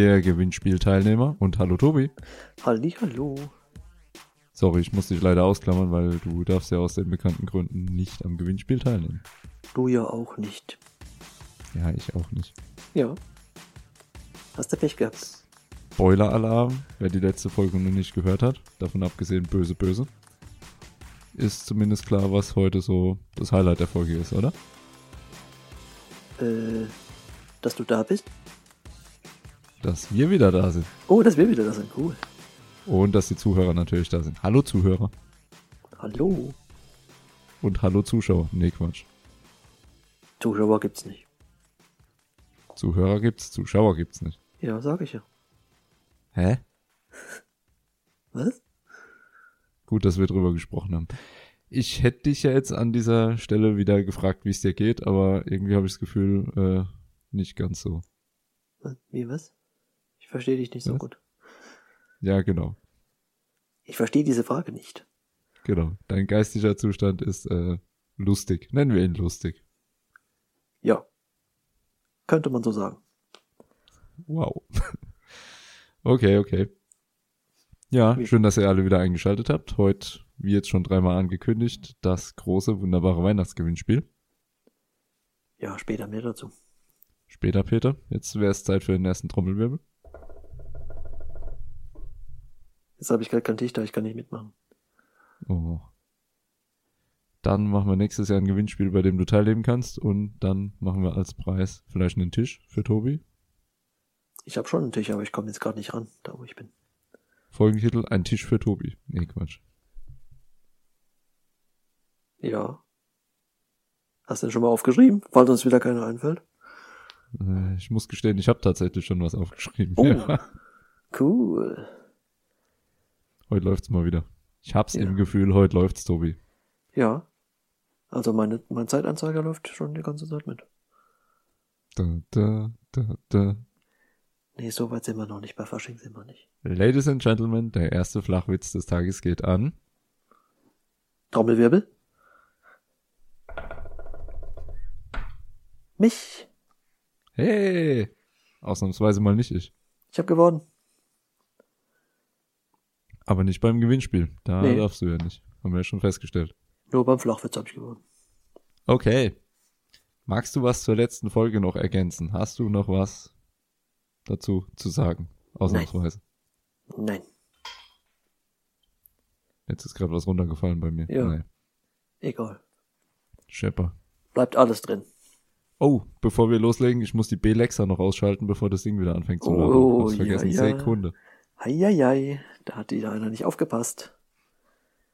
Ihr Gewinnspielteilnehmer und hallo Tobi. Halli, hallo. Sorry, ich muss dich leider ausklammern, weil du darfst ja aus den bekannten Gründen nicht am Gewinnspiel teilnehmen. Du ja auch nicht. Ja, ich auch nicht. Ja. Hast du Pech gehabt? Spoiler-Alarm, wer die letzte Folge noch nicht gehört hat, davon abgesehen böse, böse, ist zumindest klar, was heute so das Highlight der Folge ist, oder? Äh, dass du da bist? Dass wir wieder da sind. Oh, dass wir wieder da sind. Cool. Und dass die Zuhörer natürlich da sind. Hallo Zuhörer. Hallo. Und hallo Zuschauer. Nee, Quatsch. Zuschauer gibt's nicht. Zuhörer gibt's, Zuschauer gibt's nicht. Ja, sag ich ja. Hä? Was? Gut, dass wir drüber gesprochen haben. Ich hätte dich ja jetzt an dieser Stelle wieder gefragt, wie es dir geht, aber irgendwie habe ich das Gefühl, äh, nicht ganz so. Wie was? Ich verstehe dich nicht so Was? gut. Ja, genau. Ich verstehe diese Frage nicht. Genau. Dein geistiger Zustand ist äh, lustig. Nennen wir ihn lustig. Ja. Könnte man so sagen. Wow. okay, okay. Ja, schön, dass ihr alle wieder eingeschaltet habt. Heute, wie jetzt schon dreimal angekündigt, das große, wunderbare Weihnachtsgewinnspiel. Ja, später mehr dazu. Später, Peter. Jetzt wäre es Zeit für den ersten Trommelwirbel. Jetzt habe ich gerade keinen Tisch da, ich kann nicht mitmachen. Oh. Dann machen wir nächstes Jahr ein Gewinnspiel, bei dem du teilnehmen kannst. Und dann machen wir als Preis vielleicht einen Tisch für Tobi. Ich habe schon einen Tisch, aber ich komme jetzt gerade nicht ran, da wo ich bin. Folgentitel, ein Tisch für Tobi. Nee, Quatsch. Ja. Hast du denn schon mal aufgeschrieben, falls uns wieder keiner einfällt? Äh, Ich muss gestehen, ich habe tatsächlich schon was aufgeschrieben. Oh. Ja. Cool. Heute läuft's mal wieder. Ich hab's Ja. im Gefühl, heute läuft's, Tobi. Ja. Also meine, mein Zeitanzeiger läuft schon die ganze Zeit mit. Da, da, da, da. Nee, so weit sind wir noch nicht. Bei Fasching sind wir nicht. Ladies and Gentlemen, der erste Flachwitz des Tages geht an. Trommelwirbel. Mich. Hey! Ausnahmsweise mal nicht ich. Ich habe gewonnen. Aber nicht beim Gewinnspiel. Da Nee. darfst du ja nicht. Haben wir ja schon festgestellt. Nur beim Flachwitz habe ich gewonnen. Okay. Magst du was zur letzten Folge noch ergänzen? Hast du noch was dazu zu sagen? Ausnahmsweise. Nein. Jetzt ist gerade was runtergefallen bei mir. Ja. Nee. Egal. Schepper. Bleibt alles drin. Oh, bevor wir loslegen, ich muss die B-Lexa noch ausschalten, bevor das Ding wieder anfängt zu Oh, laden. Hab's ja, vergessen. ja. Sekunde. Heieiei. Da hat wieder einer nicht aufgepasst.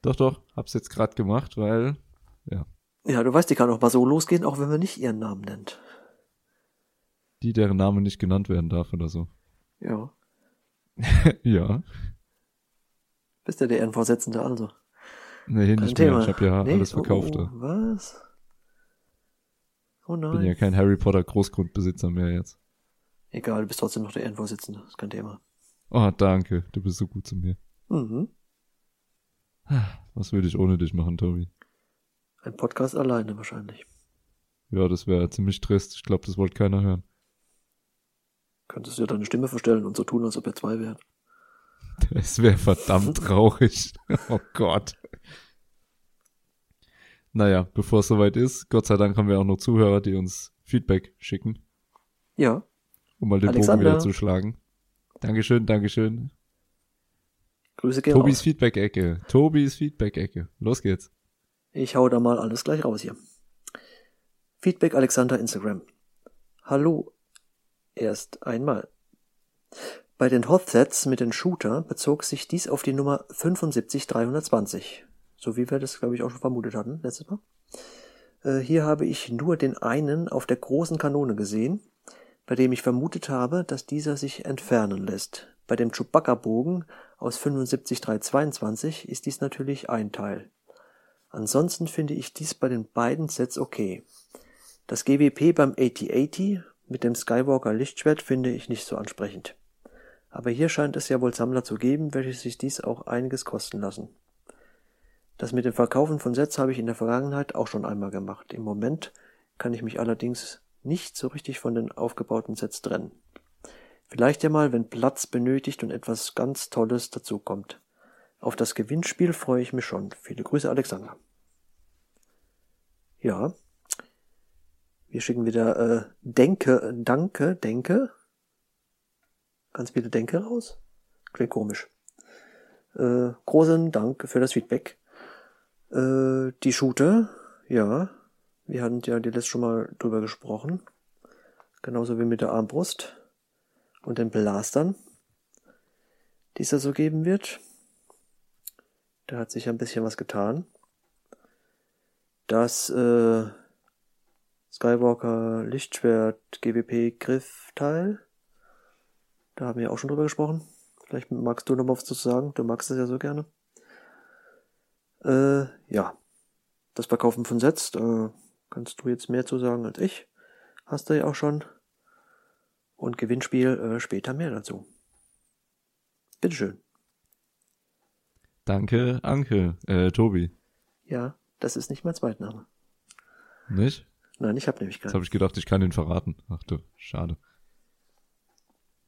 Doch, doch, hab's jetzt gerade gemacht, weil, ja, Ja, du weißt, die kann auch mal so losgehen, auch wenn man nicht ihren Namen nennt. die, deren Name nicht genannt werden darf oder so. Ja. ja. Bist ja der Ehrenvorsitzende also. Nee, Kein nicht mehr. Thema. Ich habe ja Nee, alles verkauft. Oh, oh, was? Oh nein. Bin ja kein Harry Potter Großgrundbesitzer mehr jetzt. Egal, du bist trotzdem noch der Ehrenvorsitzende. Ist kein Thema. Oh, danke. Du bist so gut zu mir. Mhm. Was würde ich ohne dich machen, Tobi? Ein Podcast alleine wahrscheinlich. Ja, das wäre ziemlich trist. Ich glaube, das wollte keiner hören. Könntest du ja deine Stimme verstellen und so tun, als ob ihr zwei wären. Es wäre verdammt traurig. Oh Gott. Naja, bevor es soweit ist, Gott sei Dank haben wir auch noch Zuhörer, die uns Feedback schicken, Ja, um mal den Alexander. Bogen wieder zu schlagen. Dankeschön, Dankeschön. Grüße gehen Tobis. Feedback-Ecke. Tobis Feedback-Ecke. Los geht's. Ich hau da mal alles gleich raus hier. Feedback Alexander Instagram. Hallo. Erst einmal. Bei den Hotsets mit den Shooter bezog sich dies auf die Nummer 75320. So wie wir das, glaube ich, auch schon vermutet hatten letztes Mal. Äh, hier habe ich nur den einen auf der großen Kanone gesehen, bei dem ich vermutet habe, dass dieser sich entfernen lässt. Bei dem Chewbacca-Bogen aus 75322 ist dies natürlich ein Teil. Ansonsten finde ich dies bei den beiden Sets okay. Das GWP beim 8080 mit dem Skywalker Lichtschwert finde ich nicht so ansprechend. Aber hier scheint es ja wohl Sammler zu geben, welche sich dies auch einiges kosten lassen. Das mit dem Verkaufen von Sets habe ich in der Vergangenheit auch schon einmal gemacht. Im Moment kann ich mich allerdings nicht so richtig von den aufgebauten Sets trennen. Vielleicht ja mal, wenn Platz benötigt und etwas ganz Tolles dazukommt. Auf das Gewinnspiel freue ich mich schon. Viele Grüße, Alexander. Ja. Wir schicken wieder äh, Denke, Danke, Denke. Ganz viele Denke raus. Klingt komisch. Äh, großen Dank für das Feedback. Äh, die Shooter, ja. Wir hatten ja die letzte schon mal drüber gesprochen. Genauso wie mit der Armbrust und den Blastern, die es da so geben wird. Da hat sich ein bisschen was getan. Das äh, Skywalker Lichtschwert GWP Griffteil, da haben wir auch schon drüber gesprochen. Vielleicht magst du noch mal was zu sagen. Du magst es ja so gerne. Äh, ja. Das Verkaufen von Sets, da kannst du jetzt mehr zu sagen als ich. Hast du ja auch schon. Und Gewinnspiel äh, später mehr dazu. Bitteschön. Danke, Anke, äh, Tobi. Ja, das ist nicht mein Zweitname. Nicht? Nein, ich habe nämlich keinen. Jetzt habe ich gedacht, ich kann den verraten. Ach du, schade.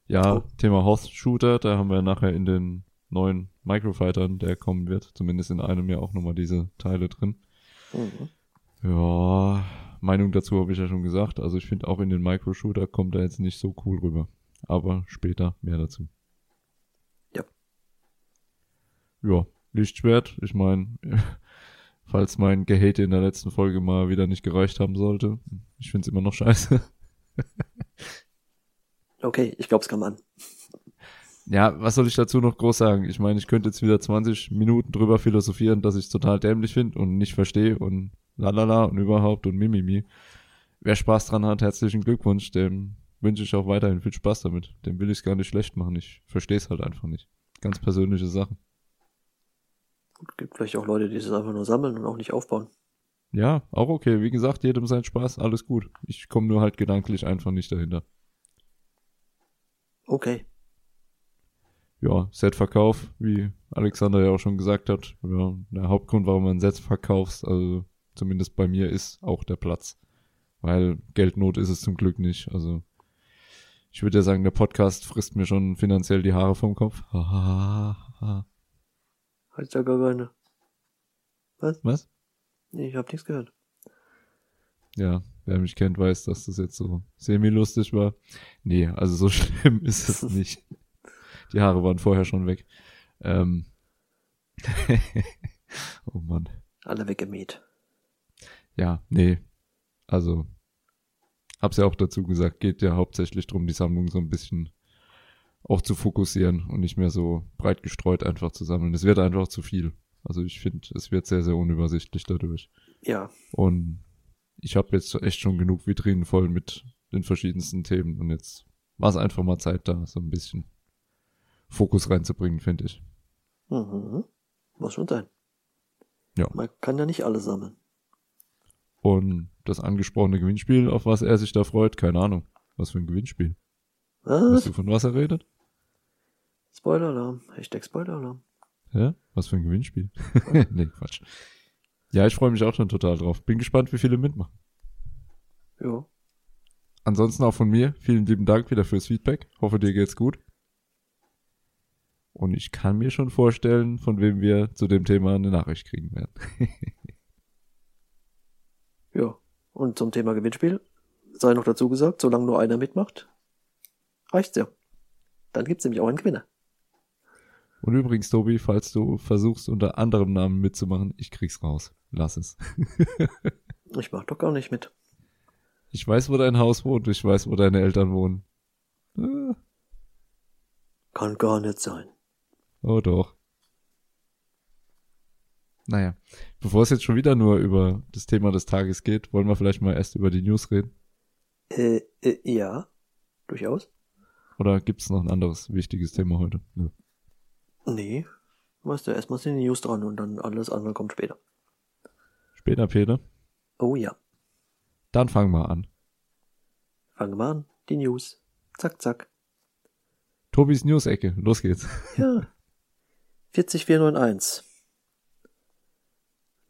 Ja, Oh. Thema Horse Shooter, da haben wir nachher in den neuen Microfightern, der kommen wird, zumindest in einem ja auch nochmal diese Teile drin. Mhm. Ja, Meinung dazu habe ich ja schon gesagt. Also ich finde auch in den Micro-Shooter kommt er jetzt nicht so cool rüber. Aber später mehr dazu. Ja. Ja, Lichtschwert. Ich meine, falls mein Gehate in der letzten Folge mal wieder nicht gereicht haben sollte, ich finde es immer noch scheiße. Okay, ich glaube, es kam an. Ja, was soll ich dazu noch groß sagen? Ich meine, ich könnte jetzt wieder 20 Minuten drüber philosophieren, dass ich es total dämlich finde und nicht verstehe und lalala und überhaupt und mimimi. Wer Spaß dran hat, herzlichen Glückwunsch. Dem wünsche ich auch weiterhin viel Spaß damit. Dem will ich es gar nicht schlecht machen. Ich verstehe es halt einfach nicht. Ganz persönliche Sachen. Gut, gibt vielleicht auch Leute, die es einfach nur sammeln und auch nicht aufbauen. Ja, auch okay. Wie gesagt, jedem sein Spaß, alles gut. Ich komme nur halt gedanklich einfach nicht dahinter. Okay. ja, Setverkauf, wie Alexander ja auch schon gesagt hat, ja, der Hauptgrund, warum man Sets verkaufst, also zumindest bei mir, ist auch der Platz. Weil Geldnot ist es zum Glück nicht. Also ich würde ja sagen, der Podcast frisst mir schon finanziell die Haare vom Kopf. Hat ja gar keine. Was? Nee, ich habe nichts gehört. Ja, wer mich kennt, weiß, dass das jetzt so semi-lustig war. Nee, also so schlimm ist es nicht. Die Haare waren vorher schon weg. Ähm oh Mann. Alle weggemäht. Ja, nee. Also, hab's ja auch dazu gesagt, geht ja hauptsächlich drum, die Sammlung so ein bisschen auch zu fokussieren und nicht mehr so breit gestreut einfach zu sammeln. Es wird einfach zu viel. Also ich finde, es wird sehr, sehr unübersichtlich dadurch. Ja, Und ich habe jetzt echt schon genug Vitrinen voll mit den verschiedensten Themen und jetzt war es einfach mal Zeit da, so ein bisschen Fokus reinzubringen, finde ich. mhm. muss schon sein. Ja. Man kann ja nicht alles sammeln. Und das angesprochene Gewinnspiel, auf was er sich da freut, keine Ahnung. Was für ein Gewinnspiel. Was? Weißt du, von was er redet? Spoiler-Alarm. Hashtag Spoiler-Alarm. Ja? Was für ein Gewinnspiel? nee, Quatsch. Ja, ich freue mich auch schon total drauf. Bin gespannt, wie viele mitmachen. Ja. Ansonsten auch von mir, vielen lieben Dank wieder fürs Feedback. Hoffe, dir geht's gut. Und ich kann mir schon vorstellen, von wem wir zu dem Thema eine Nachricht kriegen werden. Ja. Und zum Thema Gewinnspiel sei noch dazu gesagt, solange nur einer mitmacht, reicht's ja. Dann gibt's nämlich auch einen Gewinner. Und übrigens, Tobi, falls du versuchst, unter anderem Namen mitzumachen, ich krieg's raus. Lass es. Ich mach doch gar nicht mit. Ich weiß, wo dein Haus wohnt, ich weiß, wo deine Eltern wohnen. Äh, Kann gar nicht sein. Oh doch. Naja, bevor es jetzt schon wieder nur über das Thema des Tages geht, wollen wir vielleicht mal erst über die News reden. Äh, äh, ja. Durchaus. Oder gibt's noch ein anderes wichtiges Thema heute? Nö. Nee. Weißt du, erstmal sind die News dran und dann alles andere kommt später. Später, Peter. Oh ja. Dann fangen wir an. Fangen wir an. Die News. Zack, zack. Tobis News-Ecke. Los geht's. Ja. 40491.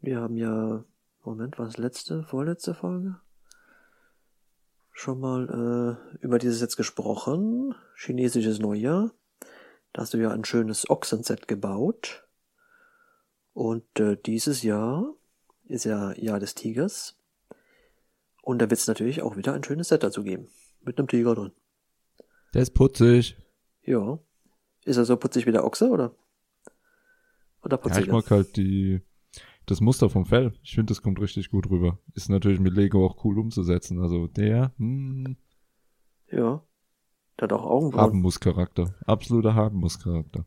Wir haben ja, Moment, was letzte, vorletzte Folge? schon mal äh, über dieses Set gesprochen. Chinesisches Neujahr. Da hast du ja ein schönes Ochsenset gebaut. Und äh, dieses Jahr ist ja Jahr des Tigers. Und da wird es natürlich auch wieder ein schönes Set dazu geben. Mit einem Tiger drin. Der ist putzig. Ja. Ist er so putzig wie der Ochse, oder? Oder Ja, putziger? ich mag halt die, das Muster vom Fell. Ich finde, das kommt richtig gut rüber. Ist natürlich mit Lego auch cool umzusetzen. Also der, hm, ja. Der hat auch Augenbrauen. Habenmus-Charakter. Absoluter Habenmus-Charakter.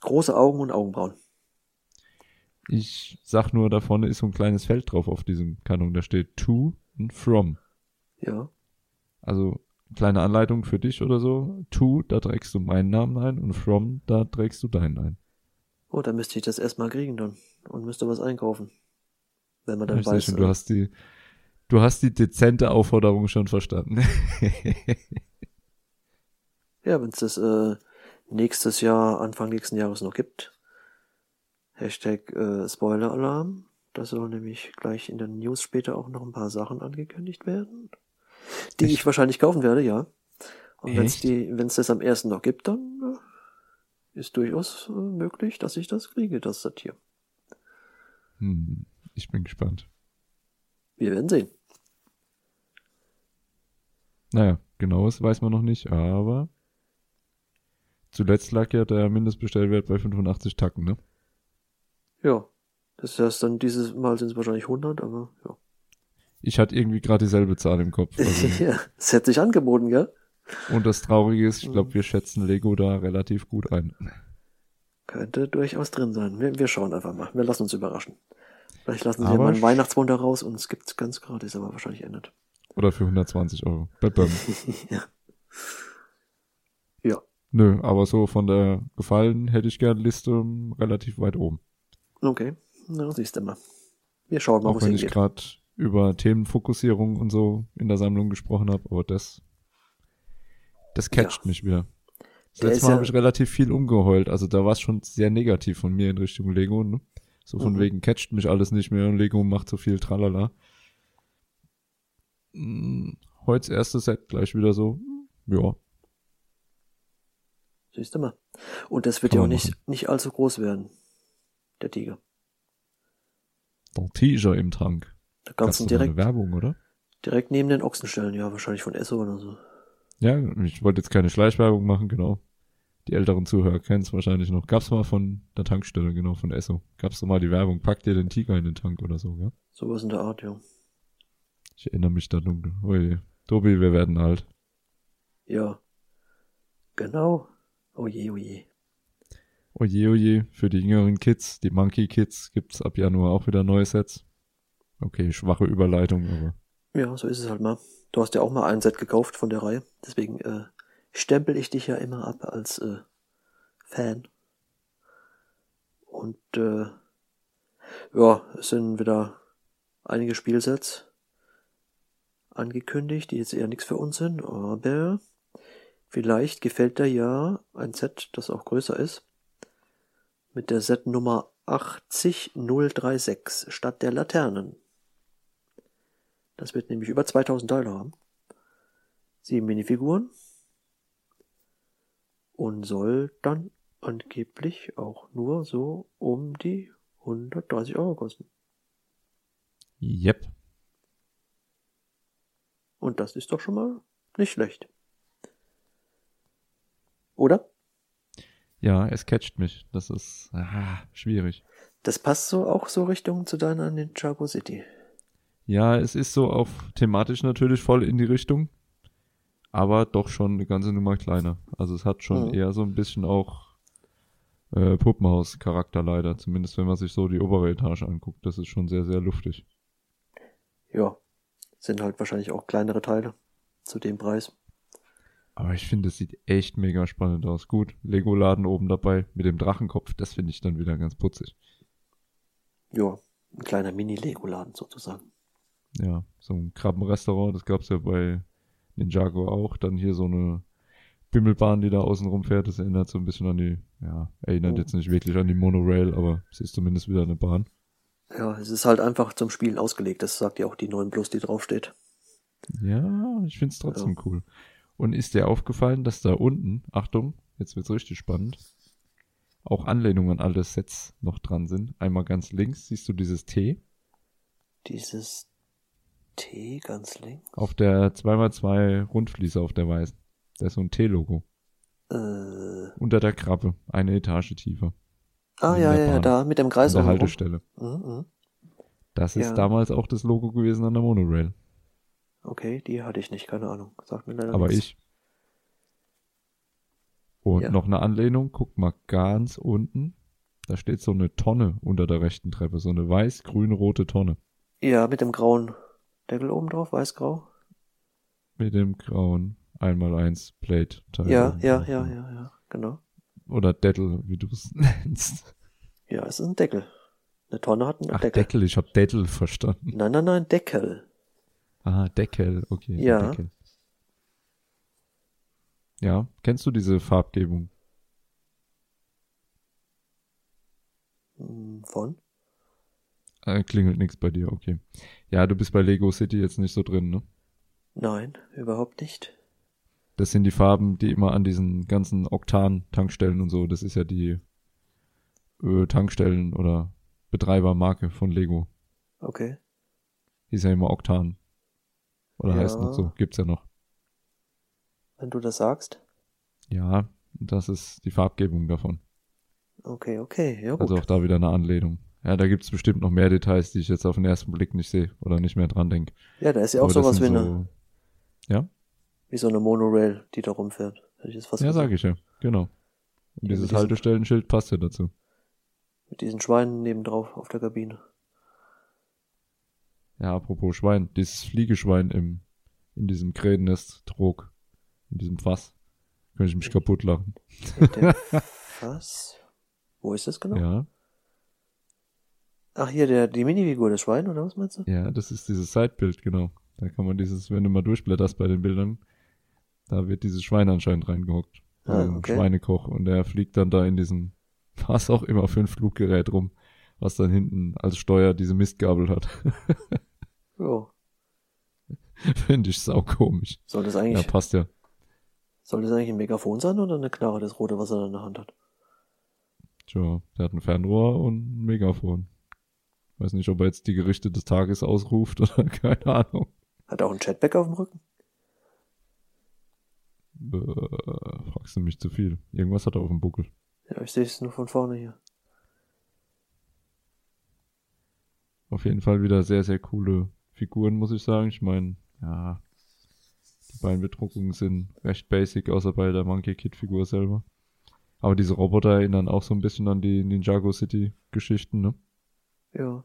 Große Augen und Augenbrauen. Ich sag nur, da vorne ist so ein kleines Feld drauf auf diesem Kanon. Da steht to und from. Ja. Also kleine Anleitung für dich oder so. To, da trägst du meinen Namen ein und from, da trägst du deinen ein. Oh, dann müsste ich das erstmal kriegen dann. Und müsste was einkaufen. Wenn man dann Ich weiß. schon, äh, du hast die, du hast die dezente Aufforderung schon verstanden. Ja, wenn es das äh, nächstes Jahr, Anfang nächsten Jahres noch gibt. Hashtag äh, Spoiler-Alarm. Da soll nämlich gleich in den News später auch noch ein paar Sachen angekündigt werden. Die Echt? ich wahrscheinlich kaufen werde, ja. Und wenn es die, wenn es das am ersten noch gibt, dann äh, ist durchaus äh, möglich, dass ich das kriege, das Set hier. Hm, ich bin gespannt. Wir werden sehen. Naja, genaues weiß man noch nicht, aber zuletzt lag ja der Mindestbestellwert bei 85 Tacken, ne? Ja. Das heißt dann dieses Mal sind es wahrscheinlich 100, aber ja. Ich hatte irgendwie gerade dieselbe Zahl im Kopf. Also, ja. Es hätte sich angeboten, gell? und das Traurige ist, ich glaube, wir schätzen Lego da relativ gut ein. Könnte durchaus drin sein. Wir, wir schauen einfach mal. Wir lassen uns überraschen. Vielleicht lassen sie ja Aber mal einen Weihnachtswunder raus und es gibt's ganz gratis, aber wahrscheinlich ändert. Oder für 120 Euro. Bam. ja. Ja. Nö, aber so von der Gefallen hätte ich gern Liste ähm, relativ weit oben. Okay. Na, siehst du mal. Wir schauen mal, Auch wenn ich gerade über Themenfokussierung und so in der Sammlung gesprochen habe, aber das, das catcht mich wieder. Das Der letzte ist Mal ja- habe ich relativ viel umgeheult, also da war es schon sehr negativ von mir in Richtung Lego, ne? So von Mhm. wegen catcht mich alles nicht mehr und Lego macht so viel Tralala. Hm, Heute das erste Set gleich wieder so, ja, Siehst du mal. Und das wird Kann ja auch nicht, nicht allzu groß werden. Der Tiger. der Teaser im Tank. Da kannst du direkt, Werbung, oder? direkt neben den Ochsen stellen. Ja, wahrscheinlich von Esso oder so. Ja, ich wollte jetzt keine Schleichwerbung machen, genau. Die älteren Zuhörer kennen es wahrscheinlich noch. Gab's mal von der Tankstelle, genau, von Esso. Gab's mal die Werbung, pack dir den Tiger in den Tank oder so, ja? Sowas in der Art, ja. Ich erinnere mich da dunkel. Oje. Tobi, wir werden alt. Ja. Genau. Oh je, oh je. Oje, oje, für die jüngeren Kids, die Monkey Kids, gibt's ab Januar auch wieder neue Sets. Okay, schwache Überleitung, aber Ja, so ist es halt mal. Du hast ja auch mal ein Set gekauft von der Reihe. Deswegen äh, stempel ich dich ja immer ab als äh, Fan. Und äh, ja, es sind wieder einige Spielsets angekündigt, die jetzt eher nichts für uns sind, aber vielleicht gefällt dir ja ein Set, das auch größer ist. Mit der Set Nummer 80036 statt der Laternen. Das wird nämlich über 2000 Teile haben. Sieben Minifiguren. Und soll dann angeblich auch nur so um die 130 Euro kosten. yep. Und das ist doch schon mal nicht schlecht. Oder? Ja, es catcht mich. Das ist ah, schwierig. Das passt so auch so Richtung zu deiner Ninjago City. Ja, es ist so auf thematisch natürlich voll in die Richtung, aber doch schon eine ganze Nummer kleiner. Also es hat schon Mhm. eher so ein bisschen auch äh, Puppenhaus-Charakter leider, zumindest wenn man sich so die obere Etage anguckt. Das ist schon sehr, sehr luftig. Ja, sind halt wahrscheinlich auch kleinere Teile zu dem Preis. Aber ich finde, es sieht echt mega spannend aus. Gut, Lego-Laden oben dabei mit dem Drachenkopf, das finde ich dann wieder ganz putzig. Ja, ein kleiner Mini-Lego-Laden sozusagen. Ja, so ein Krabbenrestaurant, das gab's ja bei Ninjago auch. Dann hier so eine Bimmelbahn, die da außen rumfährt. Das erinnert so ein bisschen an die, ja, erinnert Oh. jetzt nicht wirklich an die Monorail, aber es ist zumindest wieder eine Bahn. Ja, es ist halt einfach zum Spielen ausgelegt. Das sagt ja auch die 9 Plus, die draufsteht. Ja, ich find's trotzdem cool. Und ist dir aufgefallen, dass da unten, Achtung, jetzt wird's richtig spannend, auch Anlehnungen an alle Sets noch dran sind. Einmal ganz links siehst du dieses T Dieses T ganz links. auf der 2x2 Rundfliese auf der weißen. Da ist so ein T-Logo. Äh, Unter der Krabbe, eine Etage tiefer. ah, ja, der ja, ja, da mit dem An Kreis der außenrum. Haltestelle. Mhm, mhm. Das ist Ja. damals auch das Logo gewesen an der Monorail. Okay, die hatte ich nicht, keine Ahnung. Sagt mir leider Aber nichts. ich. Und Ja. noch eine Anlehnung, guck mal ganz unten. Da steht so eine Tonne unter der rechten Treppe, so eine weiß-grün-rote Tonne Ja, mit dem grauen Deckel oben drauf, weiß-grau. mit dem grauen 1x1 Plate Teil. Ja, ja, ja, ja, ja, genau. Oder Dettel, wie du es nennst. Ja, es ist ein Deckel. Eine Tonne hat einen Ach, Deckel. Deckel, ich hab Dettel verstanden. Nein, nein, nein, Deckel. Ah, Deckel, okay. Ja. Deckel. Ja, kennst du diese Farbgebung? Hm, Von? Äh, klingelt nix bei dir, okay. Ja, du bist bei Lego City jetzt nicht so drin, ne? Nein, überhaupt nicht. Das sind die Farben, die immer an diesen ganzen Oktan-Tankstellen und so, das ist ja die äh, Tankstellen oder Betreibermarke von Lego. Okay. Hieß ja immer Oktan. Oder Ja. heißt noch so, gibt's ja noch. Wenn du das sagst. Ja, das ist die Farbgebung davon. Okay, okay, ja gut. Also auch da wieder eine Anlehnung. Ja, da gibt's bestimmt noch mehr Details, die ich jetzt auf den ersten Blick nicht sehe oder nicht mehr dran denke. ja, da ist ja auch sowas wie eine, Ja, wie so eine Monorail, die da rumfährt. Hätte ich jetzt fast ja gesagt. sag ich ja, genau. Und Ja, dieses mit diesem- Haltestellenschild passt ja dazu. Mit diesen Schweinen nebendrauf auf der Kabine. Ja, apropos Schwein, dieses Fliegeschwein im, in diesem Krähennest trug, in diesem Fass. Könnte ich mich kaputt lachen. Dem Was? Wo ist das genau? Ja, Ach, hier, der, die Minifigur, das Schwein, oder was meinst du? ja, das ist dieses Sidebild, genau. Da kann man dieses, wenn du mal durchblätterst bei den Bildern, da wird dieses Schwein anscheinend reingehockt. Ah, okay. Schweinekoch. Und der fliegt dann da in diesem, was auch immer für ein Fluggerät rum, was dann hinten als Steuer diese Mistgabel hat. Jo. Finde ich saukomisch. Soll das Ja, eigentlich, passt ja. soll das eigentlich ein Megafon sein oder eine Knarre, das rote, was er da in der Hand hat? Tja, der hat ein Fernrohr und ein Megafon. Weiß nicht, ob er jetzt die Gerichte des Tages ausruft oder keine Ahnung. Hat er auch ein Chatback auf dem Rücken? Äh, fragst du mich zu viel. Irgendwas hat er auf dem Buckel. Ja, ich sehe es nur von vorne hier. Auf jeden Fall wieder sehr, sehr coole Figuren, muss ich sagen. Ich meine, ja, die beiden Bedruckungen sind recht basic, außer bei der Monkey Kid Figur selber. Aber diese Roboter erinnern auch so ein bisschen an die Ninjago City Geschichten, ne? Ja.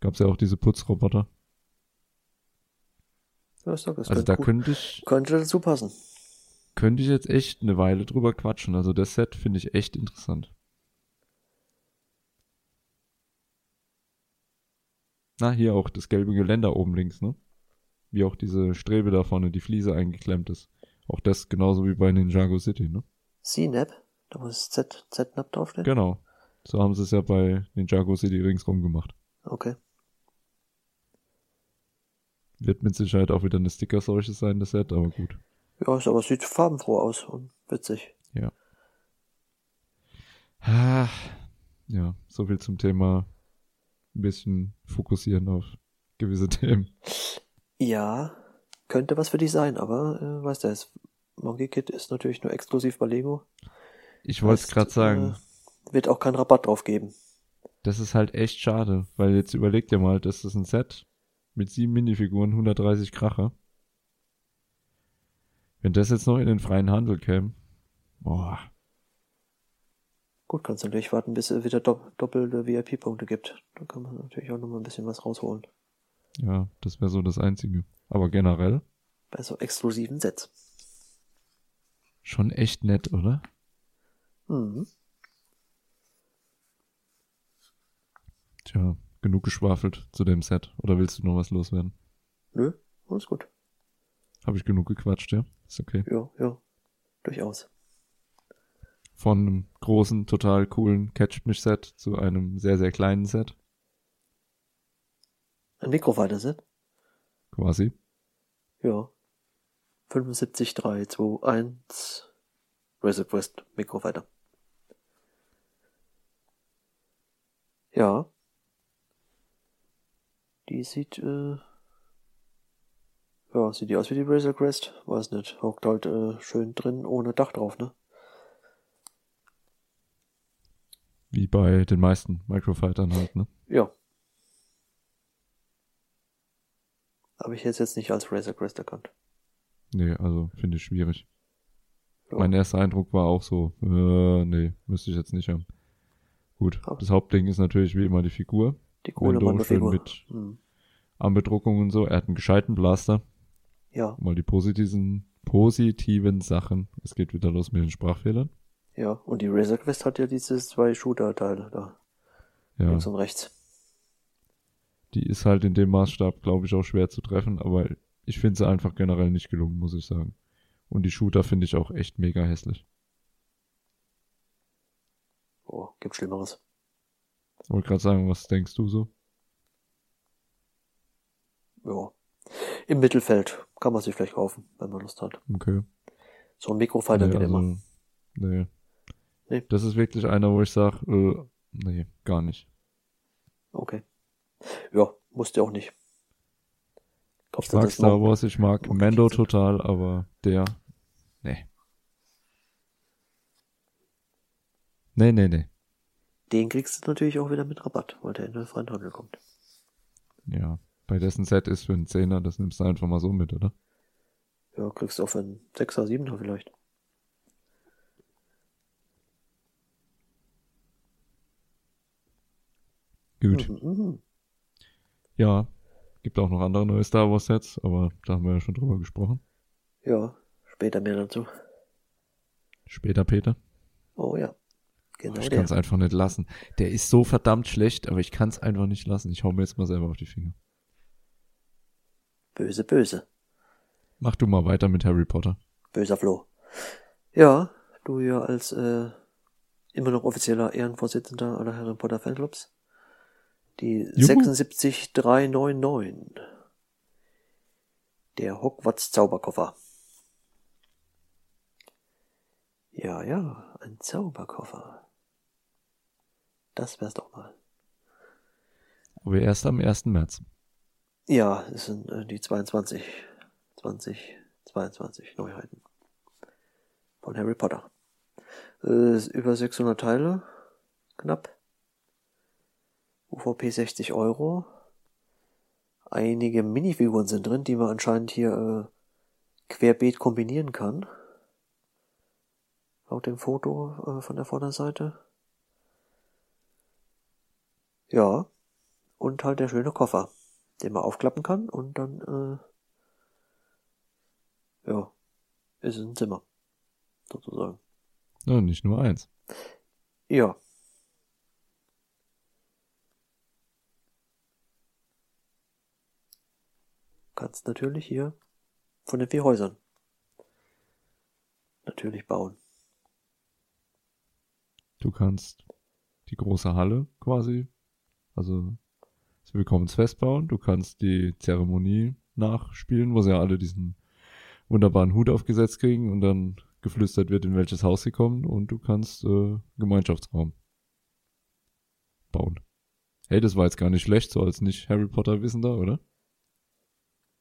Gab's ja auch diese Putzroboter. Ja, ich sag, das Also da gut, könnte ich, könnte dazu passen. könnte ich jetzt echt eine Weile drüber quatschen. Also das Set finde ich echt interessant. Na, hier auch das gelbe Geländer oben links, ne? Wie auch diese Strebe da vorne, die Fliese eingeklemmt ist. Auch das genauso wie bei Ninjago City, ne? C-Nap, da das Z, Z-Nap draufsteht? Genau. So haben sie es ja bei Ninjago City ringsrum gemacht. Okay. Wird mit Sicherheit auch wieder eine Sticker-Seuche sein, das Set, aber gut. Ja, ist aber sieht farbenfroh aus und witzig. Ah, Ja, so viel zum Thema ein bisschen fokussieren auf gewisse Themen. Ja, könnte was für dich sein, aber äh, weißt du, Monkey Kid ist natürlich nur exklusiv bei Lego. Ich wollte es gerade sagen, Äh, wird auch keinen Rabatt drauf geben. das ist halt echt schade, weil jetzt überleg dir mal, das ist ein Set mit sieben Minifiguren, 130 Kracher. Wenn das jetzt noch in den freien Handel käme, boah, Gut, kannst du natürlich warten, bis es wieder dopp doppelte VIP-Punkte gibt. Da kann man natürlich auch nochmal ein bisschen was rausholen. ja, das wäre so das Einzige. Aber generell Bei so exklusiven Sets. schon echt nett, oder? Mhm. Tja, genug geschwafelt zu dem Set. Oder willst du noch was loswerden? Nö, alles gut. Habe ich genug gequatscht, ja? Ist okay. Ja, ja. Durchaus. Von einem großen, total coolen Catch-Mich-Set zu einem sehr, sehr kleinen Set, Ein Mikrofighter-Set? quasi. Ja. 75, 3, 2, 1. Razor Quest, Mikro weiter. Ja. Die sieht, äh, ja, sieht die aus wie die Razor Crest? Weiß nicht. Hockt halt äh, schön drin, ohne Dach drauf, ne? Wie bei den meisten Microfightern halt, ne? Ja. Habe ich jetzt, jetzt nicht als Razor Crest erkannt. Nee, also finde ich schwierig. Ja. Mein erster Eindruck war auch so, äh, nee, müsste ich jetzt nicht haben. Gut, Ah. das Hauptding ist natürlich wie immer die Figur. Die coole Window schön mit Hm. Armbedruckung und so. Er hat einen gescheiten Blaster. Ja, Mal die positiven, positiven Sachen. Es geht wieder los mit den Sprachfehlern. ja. Und die Razor Quest hat ja diese zwei Shooter-Teile da. Ja, Links und rechts. die ist halt in dem Maßstab, glaube ich, auch schwer zu treffen, aber ich finde sie einfach generell nicht gelungen, muss ich sagen. Und die Shooter finde ich auch echt mega hässlich. Oh, gibt Schlimmeres. Wollte gerade sagen, was denkst du so? Ja. Im Mittelfeld kann man sich vielleicht kaufen, wenn man Lust hat. Okay. So ein Mikrofighter nee, geht also, immer. Nee. Nee. Das ist wirklich einer, wo ich sage, äh, nee, gar nicht. Okay. Ja, musste auch nicht. Ich Kaufst du mag Star? Wars, ich mag Okay, Mando total, aber der, nee. Nee, nee, nee. Den kriegst du natürlich auch wieder mit Rabatt, weil der in den freien Handel kommt. Ja. Bei dessen Set ist für einen Zehner, das nimmst du einfach mal so mit, oder? Ja, kriegst du auch für einen 6er, 7er vielleicht. Gut. Mhm, mhm. Ja. Gibt auch noch andere neue Star Wars Sets, aber da haben wir ja schon drüber gesprochen. Ja, später mehr dazu. Später, Peter. Oh ja. Genau ich der. kann es einfach nicht lassen. Der ist so verdammt schlecht, aber ich kann es einfach nicht lassen. Ich hau mir jetzt mal selber auf die Finger. Böse, böse. Mach du mal weiter mit Harry Potter. Böser Flo. Ja, du ja als äh, immer noch offizieller Ehrenvorsitzender aller Harry Potter Fanclubs. Die Juhu. 76399. Der Hogwarts Zauberkoffer. Ja, ja, ein Zauberkoffer. Das wär's doch mal. Aber erst am 1. März. Ja, es sind äh, die 22, 20, 22 Neuheiten von Harry Potter. Äh, ist über 600 Teile, knapp. UVP 60 Euro. Einige Minifiguren sind drin, die man anscheinend hier äh, querbeet kombinieren kann. Laut dem Foto äh, von der Vorderseite. Ja. Und halt der schöne Koffer den man aufklappen kann und dann, äh, ja, ist es ein Zimmer, sozusagen. Ja, nicht nur eins. Ja. Kannst natürlich hier von den vier Häusern natürlich bauen. Du kannst die große Halle quasi, also das Willkommensfest bauen. Du kannst die Zeremonie nachspielen, wo sie ja alle diesen wunderbaren Hut aufgesetzt kriegen und dann geflüstert wird, in welches Haus sie kommen und du kannst äh, Gemeinschaftsraum bauen. Hey, das war jetzt gar nicht schlecht, so als nicht Harry Potter Wissender, oder?